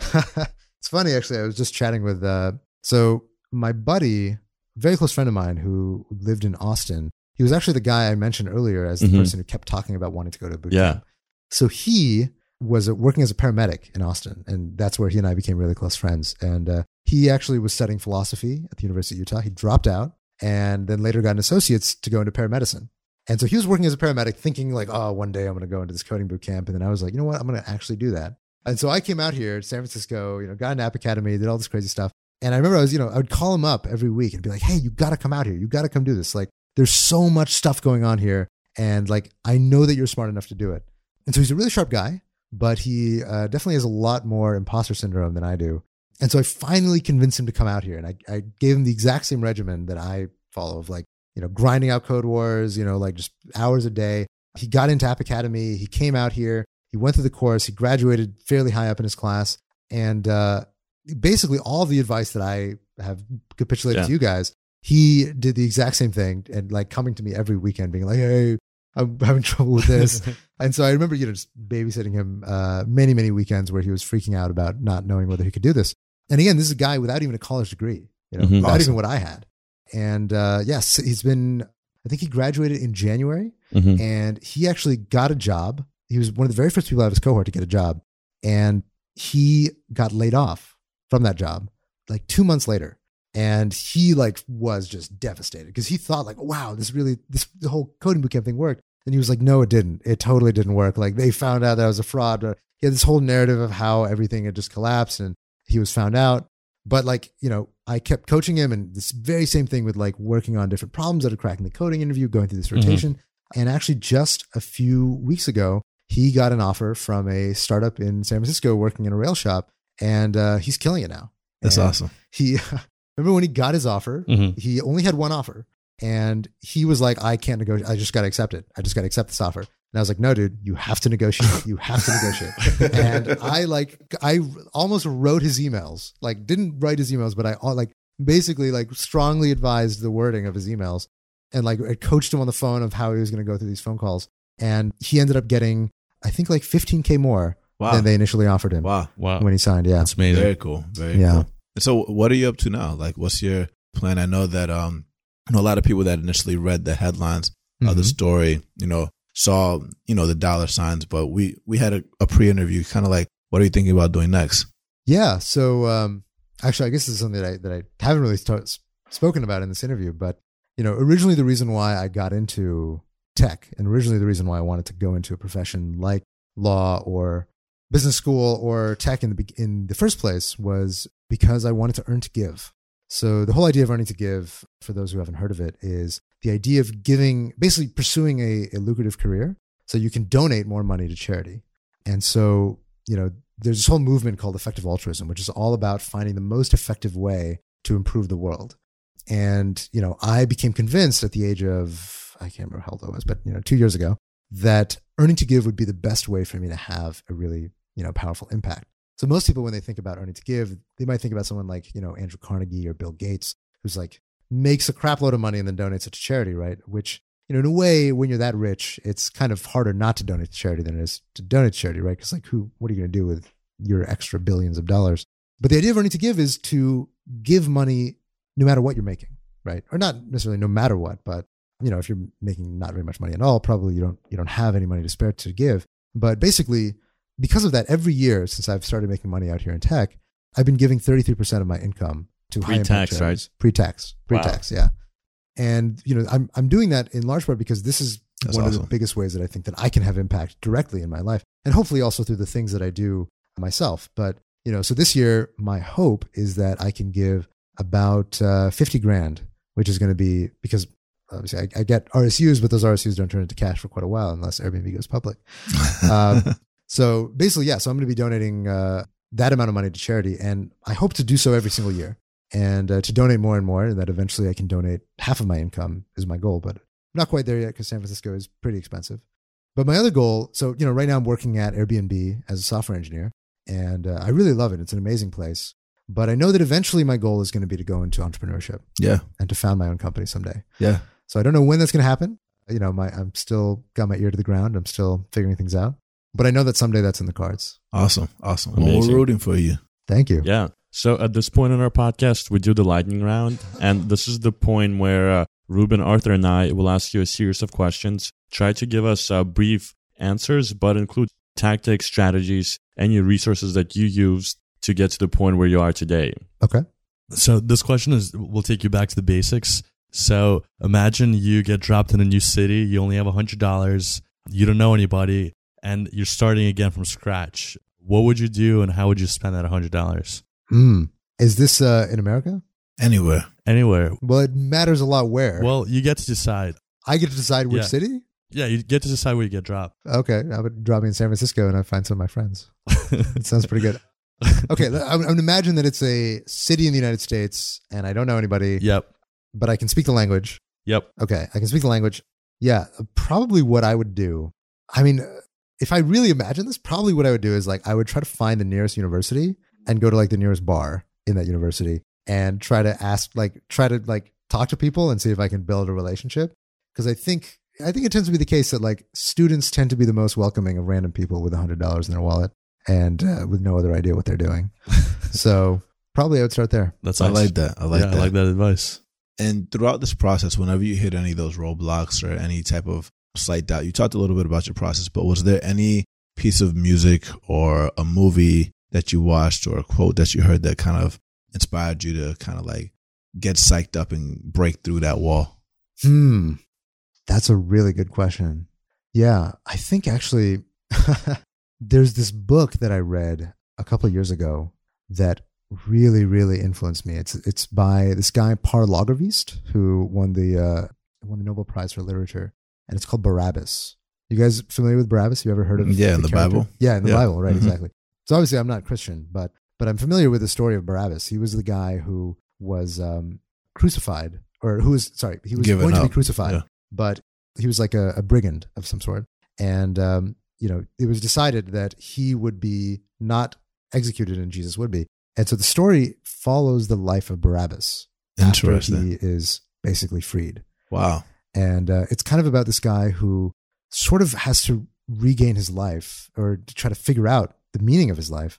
it's funny actually. I was just chatting with uh, so my buddy, very close friend of mine who lived in Austin. He was actually the guy I mentioned earlier as the Mhm. person who kept talking about wanting to go to boot Yeah. camp. So he was uh, working as a paramedic in Austin, and that's where he and I became really close friends. And uh, he actually was studying philosophy at the University of Utah. He dropped out and then later got an associate's to go into paramedicine. And so he was working as a paramedic, thinking like, "Oh, one day I'm going to go into this coding boot camp." And then I was like, "You know what? I'm going to actually do that." And so I came out here, to San Francisco, you know, got an app academy, did all this crazy stuff. And I remember I was, you know, I would call him up every week and be like, "Hey, you got to come out here. You got to come do this. Like, there's so much stuff going on here, and like, I know that you're smart enough to do it." And so he's a really sharp guy, but he uh, definitely has a lot more imposter syndrome than I do. And so I finally convinced him to come out here, and I, I gave him the exact same regimen that I follow of like, you know, grinding out Codewars, you know, like just hours a day. He got into App Academy. He came out here. He went through the course. He graduated fairly high up in his class, and uh, basically all the advice that I have capitulated Yeah. to you guys, he did the exact same thing, and like coming to me every weekend, being like, "Hey, I'm having trouble with this." And so I remember, you know, just babysitting him uh, many, many weekends where he was freaking out about not knowing whether he could do this. And again, this is a guy without even a college degree, you know, Mhm. not Awesome. even what I had. And uh, yes, he's been, I think he graduated in January Mhm. and he actually got a job. He was one of the very first people out of his cohort to get a job. And he got laid off from that job like two months later. And he like was just devastated because he thought like, wow, this really, this the whole coding bootcamp thing worked. And he was like, no, it didn't. It totally didn't work. Like they found out that I was a fraud. Or He had this whole narrative of how everything had just collapsed and he was found out. But like, you know, I kept coaching him and this very same thing with like working on different problems that are cracking the coding interview, going through this Mhm. rotation. And actually just a few weeks ago, he got an offer from a startup in San Francisco working in a rail shop and uh, he's killing it now. That's And awesome. He remember when he got his offer, Mhm. he only had one offer and he was like, I can't negotiate. I just got to accept it. I just got to accept this offer. And I was like, no, dude, you have to negotiate. You have to negotiate. and I like, I almost wrote his emails, like didn't write his emails, but I like basically like strongly advised the wording of his emails and like I coached him on the phone of how he was going to go through these phone calls. And he ended up getting, I think like 15K more Wow. than they initially offered him wow. Wow. when he signed. Yeah. That's amazing. Very cool. Very Yeah. cool. And so what are you up to now? Like what's your plan? I know that um I know a lot of people that initially read the headlines of the Mhm. story, you know, saw, you know, the dollar signs, but we we had a, a pre interview kind of like, what are you thinking about doing next? Yeah. So, um, Actually, I guess this is something that I that I haven't really start, spoken about in this interview. But you know, originally the reason why I got into tech, and originally the reason why I wanted to go into a profession like law or business school or tech in the in the first place was because I wanted to earn to give. So the whole idea of earning to give, for those who haven't heard of it, is the idea of giving, basically pursuing a, a lucrative career, so you can donate more money to charity. And so you know, there's this whole movement called effective altruism, which is all about finding the most effective way to improve the world. And you know, I became convinced at the age of I can't remember how old I was, but you know, two years ago, that earning to give would be the best way for me to have a really you know powerful impact. So most people, when they think about earning to give, they might think about someone like you know Andrew Carnegie or Bill Gates, who's like makes a crap load of money and then donates it to charity, right? Which you know, in a way, when you're that rich, it's kind of harder not to donate to charity than it is to donate to charity, right? Because like, who, what are you going to do with your extra billions of dollars? But the idea of earning to give is to give money no matter what you're making, right? Or not necessarily no matter what, but you know, if you're making not very much money at all, probably you don't you don't have any money to spare to give. But basically, because of that, every year since I've started making money out here in tech, I've been giving 33% of my income to high Pre-tax, right? Pre-tax, pre-tax, yeah. And you know, I'm I'm doing that in large part because this is That's one of the biggest ways that I think that I can have impact directly in my life, and hopefully also through the things that I do myself. But you know, so this year my hope is that I can give about uh, 50 grand, which is going to be because obviously I, I get RSUs, but those RSUs don't turn into cash for quite a while unless Airbnb goes public. Um, so basically, yeah. So I'm going to be donating uh, that amount of money to charity, and I hope to do so every single year, and uh, to donate more and more, and that eventually I can donate half of my income is my goal, but I'm not quite there yet because San Francisco is pretty expensive. But my other goal, so you know, right now I'm working at Airbnb as a software engineer, and uh, I really love it. It's an amazing place. But I know that eventually my goal is going to be to go into entrepreneurship yeah, and to found my own company someday. yeah. So I don't know when that's going to happen. You know, my I'm still got my ear to the ground. I'm still figuring things out. But I know that someday that's in the cards. Awesome, awesome. Well, we're rooting for you. Thank you. Yeah. So at this point in our podcast, we do the lightning round, and this is the point where uh, Ruben, Arthur, and I will ask you a series of questions. Try to give us uh, brief answers, but include tactics, strategies, any resources that you used to get to the point where you are today. Okay. So this question is will take you back to the basics. So imagine you get dropped in a new city, you only have hundred dollars, you don't know anybody, and you're starting again from scratch. What would you do and how would you spend that hundred dollars? Hmm. Is this uh, in America? Anywhere. Anywhere. Well, it matters a lot where. Well, you get to decide. I get to decide which Yeah. city. Yeah, you get to decide where you get dropped. Okay, I would drop me in San Francisco and I find some of my friends. It sounds pretty good. Okay, I'm, I'm imagine that it's a city in the United States and I don't know anybody, yep. but I can speak the language. Yep. Okay, I can speak the language. Yeah, probably what I would do. I mean, uh, if I really imagine this, probably what I would do is like I would try to find the nearest university and go to like the nearest bar in that university and try to ask, like, try to like talk to people and see if I can build a relationship. Because I think I think it tends to be the case that like students tend to be the most welcoming of random people with a hundred dollars in their wallet and uh, with no other idea what they're doing. so probably I would start there. That's I like that. I like yeah, that. I like that advice. And throughout this process, whenever you hit any of those roadblocks or any type of slight doubt, you talked a little bit about your process, but was there any piece of music or a movie that you watched or a quote that you heard that kind of inspired you to kind of like get psyched up and break through that wall? Hmm. That's a really good question. Yeah, I think actually there's this book that I read a couple of years ago that really, really influenced me. It's it's by this guy Pär Lagerkvist who won the uh, won the Nobel Prize for Literature, and it's called Barabbas. You guys familiar with Barabbas? You ever heard of? Yeah, in the character? Bible. Yeah, in the Yeah. Bible, right? Mhm. Exactly. So obviously, I'm not Christian, but but I'm familiar with the story of Barabbas. He was the guy who was um, crucified, or who was sorry, he was Given going to be crucified, Yeah. but he was like a, a brigand of some sort, and um, you know, it was decided that he would be not executed and Jesus would be, and so the story follows the life of Barabbas after he is basically freed Wow. and uh, it's kind of about this guy who sort of has to regain his life or to try to figure out the meaning of his life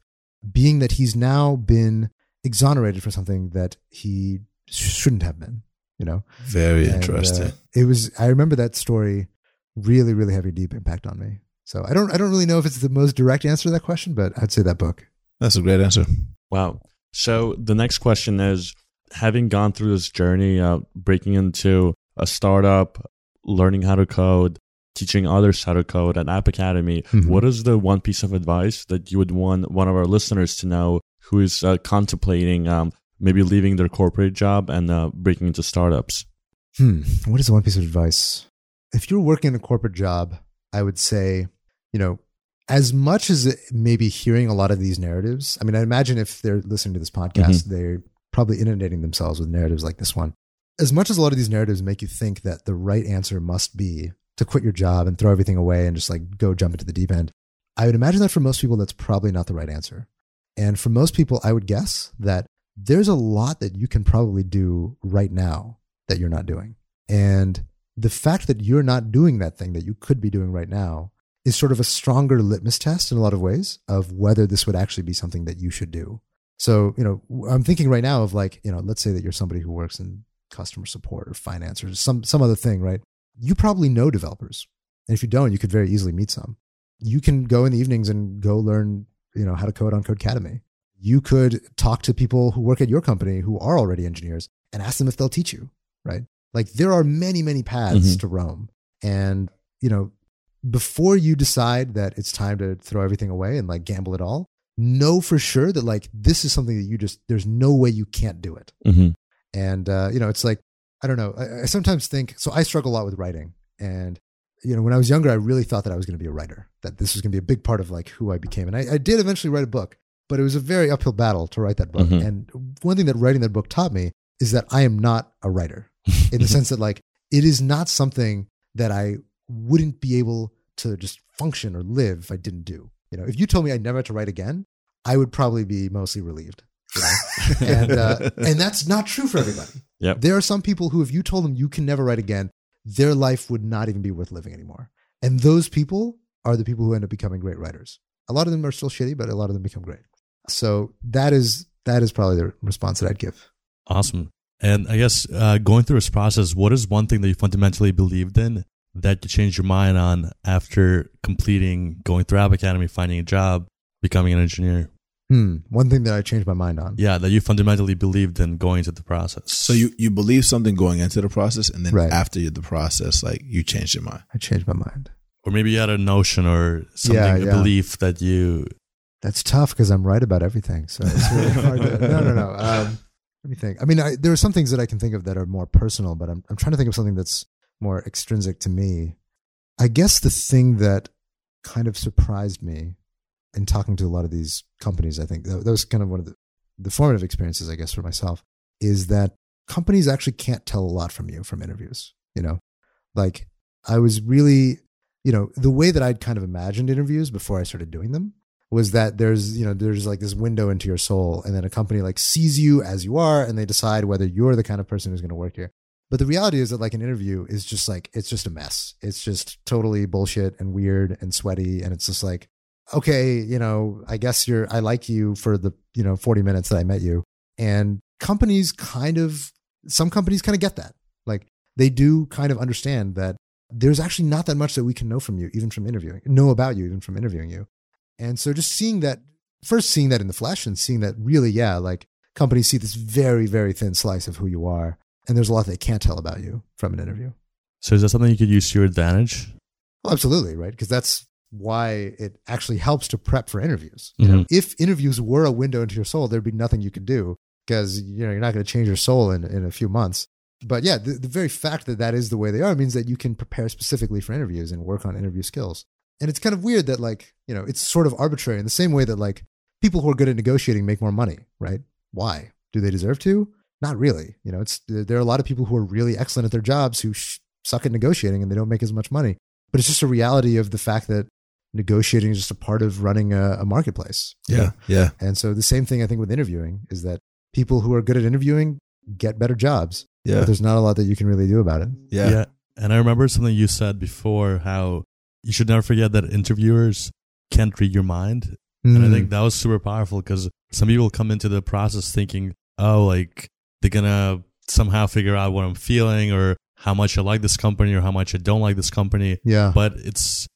being that he's now been exonerated for something that he shouldn't have been you know Very And, interesting. uh, it was i remember that story really really having a deep impact on me so i don't i don't really know if it's the most direct answer to that question but i'd say that book That's a great answer. Wow. So the next question is having gone through this journey, uh, breaking into a startup, learning how to code, teaching others how to code at App Academy, Mhm. what is the one piece of advice that you would want one of our listeners to know who is uh, contemplating um, maybe leaving their corporate job and uh, breaking into startups? Hmm. What is the one piece of advice? If you're working in a corporate job, I would say, you know, as much as it, maybe hearing a lot of these narratives, I mean, I imagine if they're listening to this podcast, they're probably inundating themselves with narratives like this one. As much as a lot of these narratives make you think that the right answer must be to quit your job and throw everything away and just like go jump into the deep end, I would imagine that for most people, that's probably not the right answer. And for most people, I would guess that there's a lot that you can probably do right now that you're not doing. And the fact that you're not doing that thing that you could be doing right now is sort of a stronger litmus test in a lot of ways of whether this would actually be something that you should do. So, you know, I'm thinking right now of like, you know, let's say that you're somebody who works in customer support or finance or some some other thing, right? You probably know developers. And if you don't, you could very easily meet some. You can go in the evenings and go learn, you know, how to code on Codecademy. You could talk to people who work at your company who are already engineers and ask them if they'll teach you, right? Like there are many, many paths Mhm. to Rome. And, you know, before you decide that it's time to throw everything away and like gamble it all, know for sure that like this is something that you just, there's no way you can't do it. Mm-hmm. And, uh, you know, it's like, I don't know. I, I sometimes think, so I struggle a lot with writing. And, you know, when I was younger, I really thought that I was going to be a writer, that this was going to be a big part of like who I became. And I, I did eventually write a book, but it was a very uphill battle to write that book. Mhm. And one thing that writing that book taught me is that I am not a writer in the sense that like it is not something that I wouldn't be able to just function or live if I didn't do. You know, if you told me I never had to write again, I would probably be mostly relieved. You know? and uh, and that's not true for everybody. Yep. There are some people who, if you told them you can never write again, their life would not even be worth living anymore. And those people are the people who end up becoming great writers. A lot of them are still shitty, but a lot of them become great. So that is that is probably the response that I'd give. Awesome. And I guess uh, going through this process, what is one thing that you fundamentally believed in that you changed your mind on after completing going through App Academy, finding a job, becoming an engineer? Hmm. One thing that I changed my mind on. Yeah, that you fundamentally believed in going into the process. So you you believe something going into the process, and then Right. after the process, like you changed your mind. I changed my mind. or maybe you had a notion or something, Yeah, a belief that you. That's tough because I'm right about everything. So it's really hard. To, no, no, no. Um, let me think. I mean, I, there are some things that I can think of that are more personal, but I'm, I'm trying to think of something that's more extrinsic to me. I guess the thing that kind of surprised me in talking to a lot of these companies, I think that, that was kind of one of the, the formative experiences, I guess, for myself, is that companies actually can't tell a lot from you from interviews. You know, like I was really, you know, the way that I'd kind of imagined interviews before I started doing them was that there's you know there's like this window into your soul and then a company like sees you as you are and they decide whether you're the kind of person who's going to work here but the reality is that like an interview is just like it's just a mess it's just totally bullshit and weird and sweaty and it's just like okay you know i guess you're i like you for the you know 40 minutes that i met you and companies kind of some companies kind of get that like they do kind of understand that there's actually not that much that we can know from you even from interviewing know about you even from interviewing you and so just seeing that, first seeing that in the flesh and seeing that really, yeah, like companies see this very, very thin slice of who you are. And there's a lot they can't tell about you from an interview. So is that something you could use to your advantage? Well, absolutely, right? Because that's why it actually helps to prep for interviews. You mm-hmm. know, if interviews were a window into your soul, there'd be nothing you could do because you know you're not going to change your soul in, in a few months. But yeah, the, the very fact that that is the way they are means that you can prepare specifically for interviews and work on interview skills. And it's kind of weird that like you know it's sort of arbitrary in the same way that like people who are good at negotiating make more money, right? Why do they deserve to? Not really. You know, it's there are a lot of people who are really excellent at their jobs who sh- suck at negotiating and they don't make as much money. But it's just a reality of the fact that negotiating is just a part of running a, a marketplace. Yeah, know? yeah. And so the same thing I think with interviewing is that people who are good at interviewing get better jobs. Yeah. But there's not a lot that you can really do about it. Yeah. Yeah. And I remember something you said before how you should never forget that interviewers can't read your mind. And I Mm. think that was super powerful because some people come into the process thinking, oh, like they're going to somehow figure out what I'm feeling or how much I like this company or how much I don't like this company. yeah. But it's,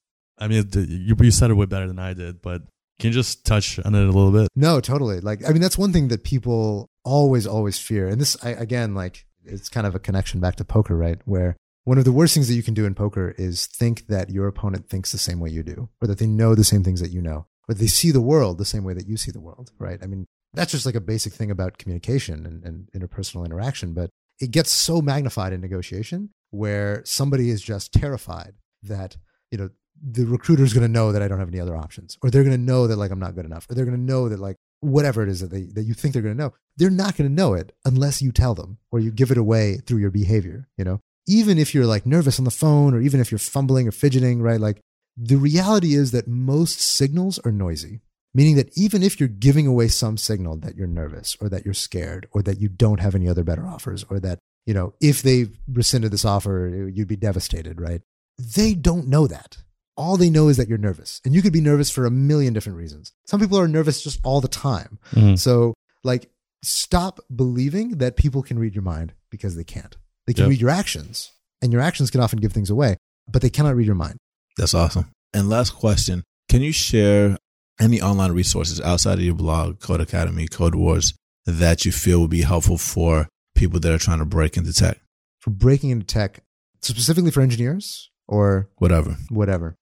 I mean, you, you said it way better than I did, but Can you just touch on it a little bit? No, totally. Like, I mean, that's one thing that people always, always fear. And this, I, again, like, it's kind of a connection back to poker, right? Where one of the worst things that you can do in poker is think that your opponent thinks the same way you do, or that they know the same things that you know, or they see the world the same way that you see the world, right? I mean, that's just like a basic thing about communication and, and interpersonal interaction, but it gets so magnified in negotiation where somebody is just terrified that, you know, the recruiter's going to know that I don't have any other options, or they're going to know that like I'm not good enough, or they're going to know that like whatever it is that they that you think they're going to know, they're not going to know it unless you tell them or you give it away through your behavior. You know, even if you're like nervous on the phone, or even if you're fumbling or fidgeting, right? Like the reality is that most signals are noisy, meaning that even if you're giving away some signal that you're nervous or that you're scared or that you don't have any other better offers or that you know if they rescinded this offer you'd be devastated, right? They don't know that all they know is that you're nervous and you could be nervous for a million different reasons some people are nervous just all the time Mhm. so like stop believing that people can read your mind because they can't they can Yep. read your actions and your actions can often give things away but they cannot read your mind That's awesome. And last question Can you share any online resources outside of your blog, Codecademy, Code Wars, that you feel would be helpful for people that are trying to break into tech? for breaking into tech specifically for engineers or Whatever. whatever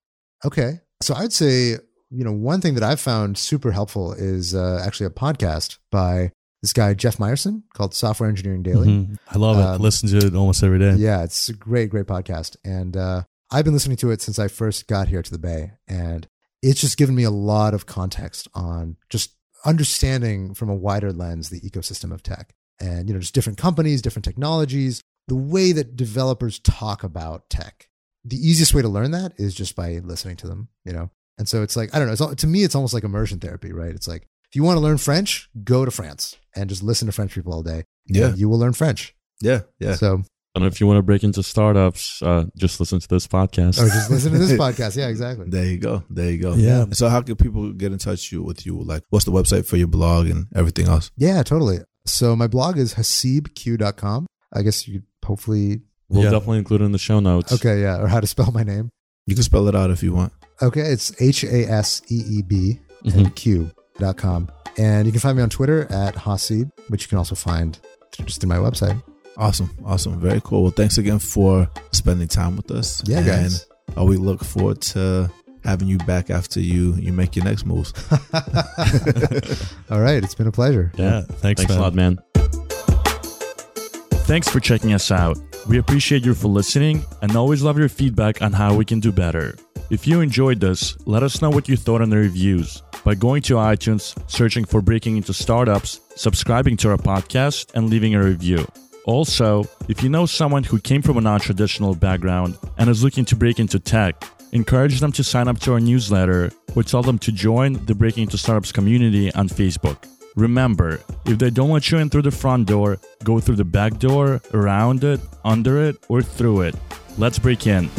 okay so i'd say you know one thing that i've found super helpful is uh, actually a podcast by this guy jeff meyerson called software engineering daily Mhm. I love it. I Um, listen to it almost every day. Yeah, it's a great, great podcast. And uh, I've been listening to it since I first got here to the Bay. And it's just given me a lot of context on just understanding from a wider lens the ecosystem of tech and, you know, just different companies, different technologies, the way that developers talk about tech. The easiest way to learn that is just by listening to them, you know? And so it's like, I don't know, it's, al- to me, it's almost like immersion therapy, right? It's like, if you want to learn French, go to France and just listen to French people all day. Yeah. you will learn French. Yeah. Yeah. So And if you want to break into startups, uh, just listen to this podcast. Or just listen to this podcast. Yeah, exactly. There you go. There you go. Yeah. So, how can people get in touch you with you? Like, what's the website for your blog and everything else? Yeah, totally. So my blog is haseebq.com. I guess you could hopefully, We'll Yeah. definitely include it in the show notes. okay, yeah, or how to spell my name. You can spell it out if you want. Okay, it's H A S E E B and Q.com. And you can find me on Twitter at Haseeb, which you can also find through, just through my website. Awesome. Awesome. Very cool. Well, thanks again for spending time with us. Yeah, and guys. uh, we look forward to having you back after you you make your next moves. All right, it's been a pleasure. Yeah. Thanks, Thanks man. a lot, man. Thanks for checking us out. We appreciate you for listening and always love your feedback on how we can do better. If you enjoyed this, let us know what you thought in the reviews by going to iTunes, searching for Breaking into Startups, subscribing to our podcast, and leaving a review. Also, if you know someone who came from a non traditional background and is looking to break into tech, encourage them to sign up to our newsletter or tell them to join the Breaking into Startups community on Facebook. Remember, if they don't let you in through the front door, go through the back door, around it, under it, or through it. Let's break in.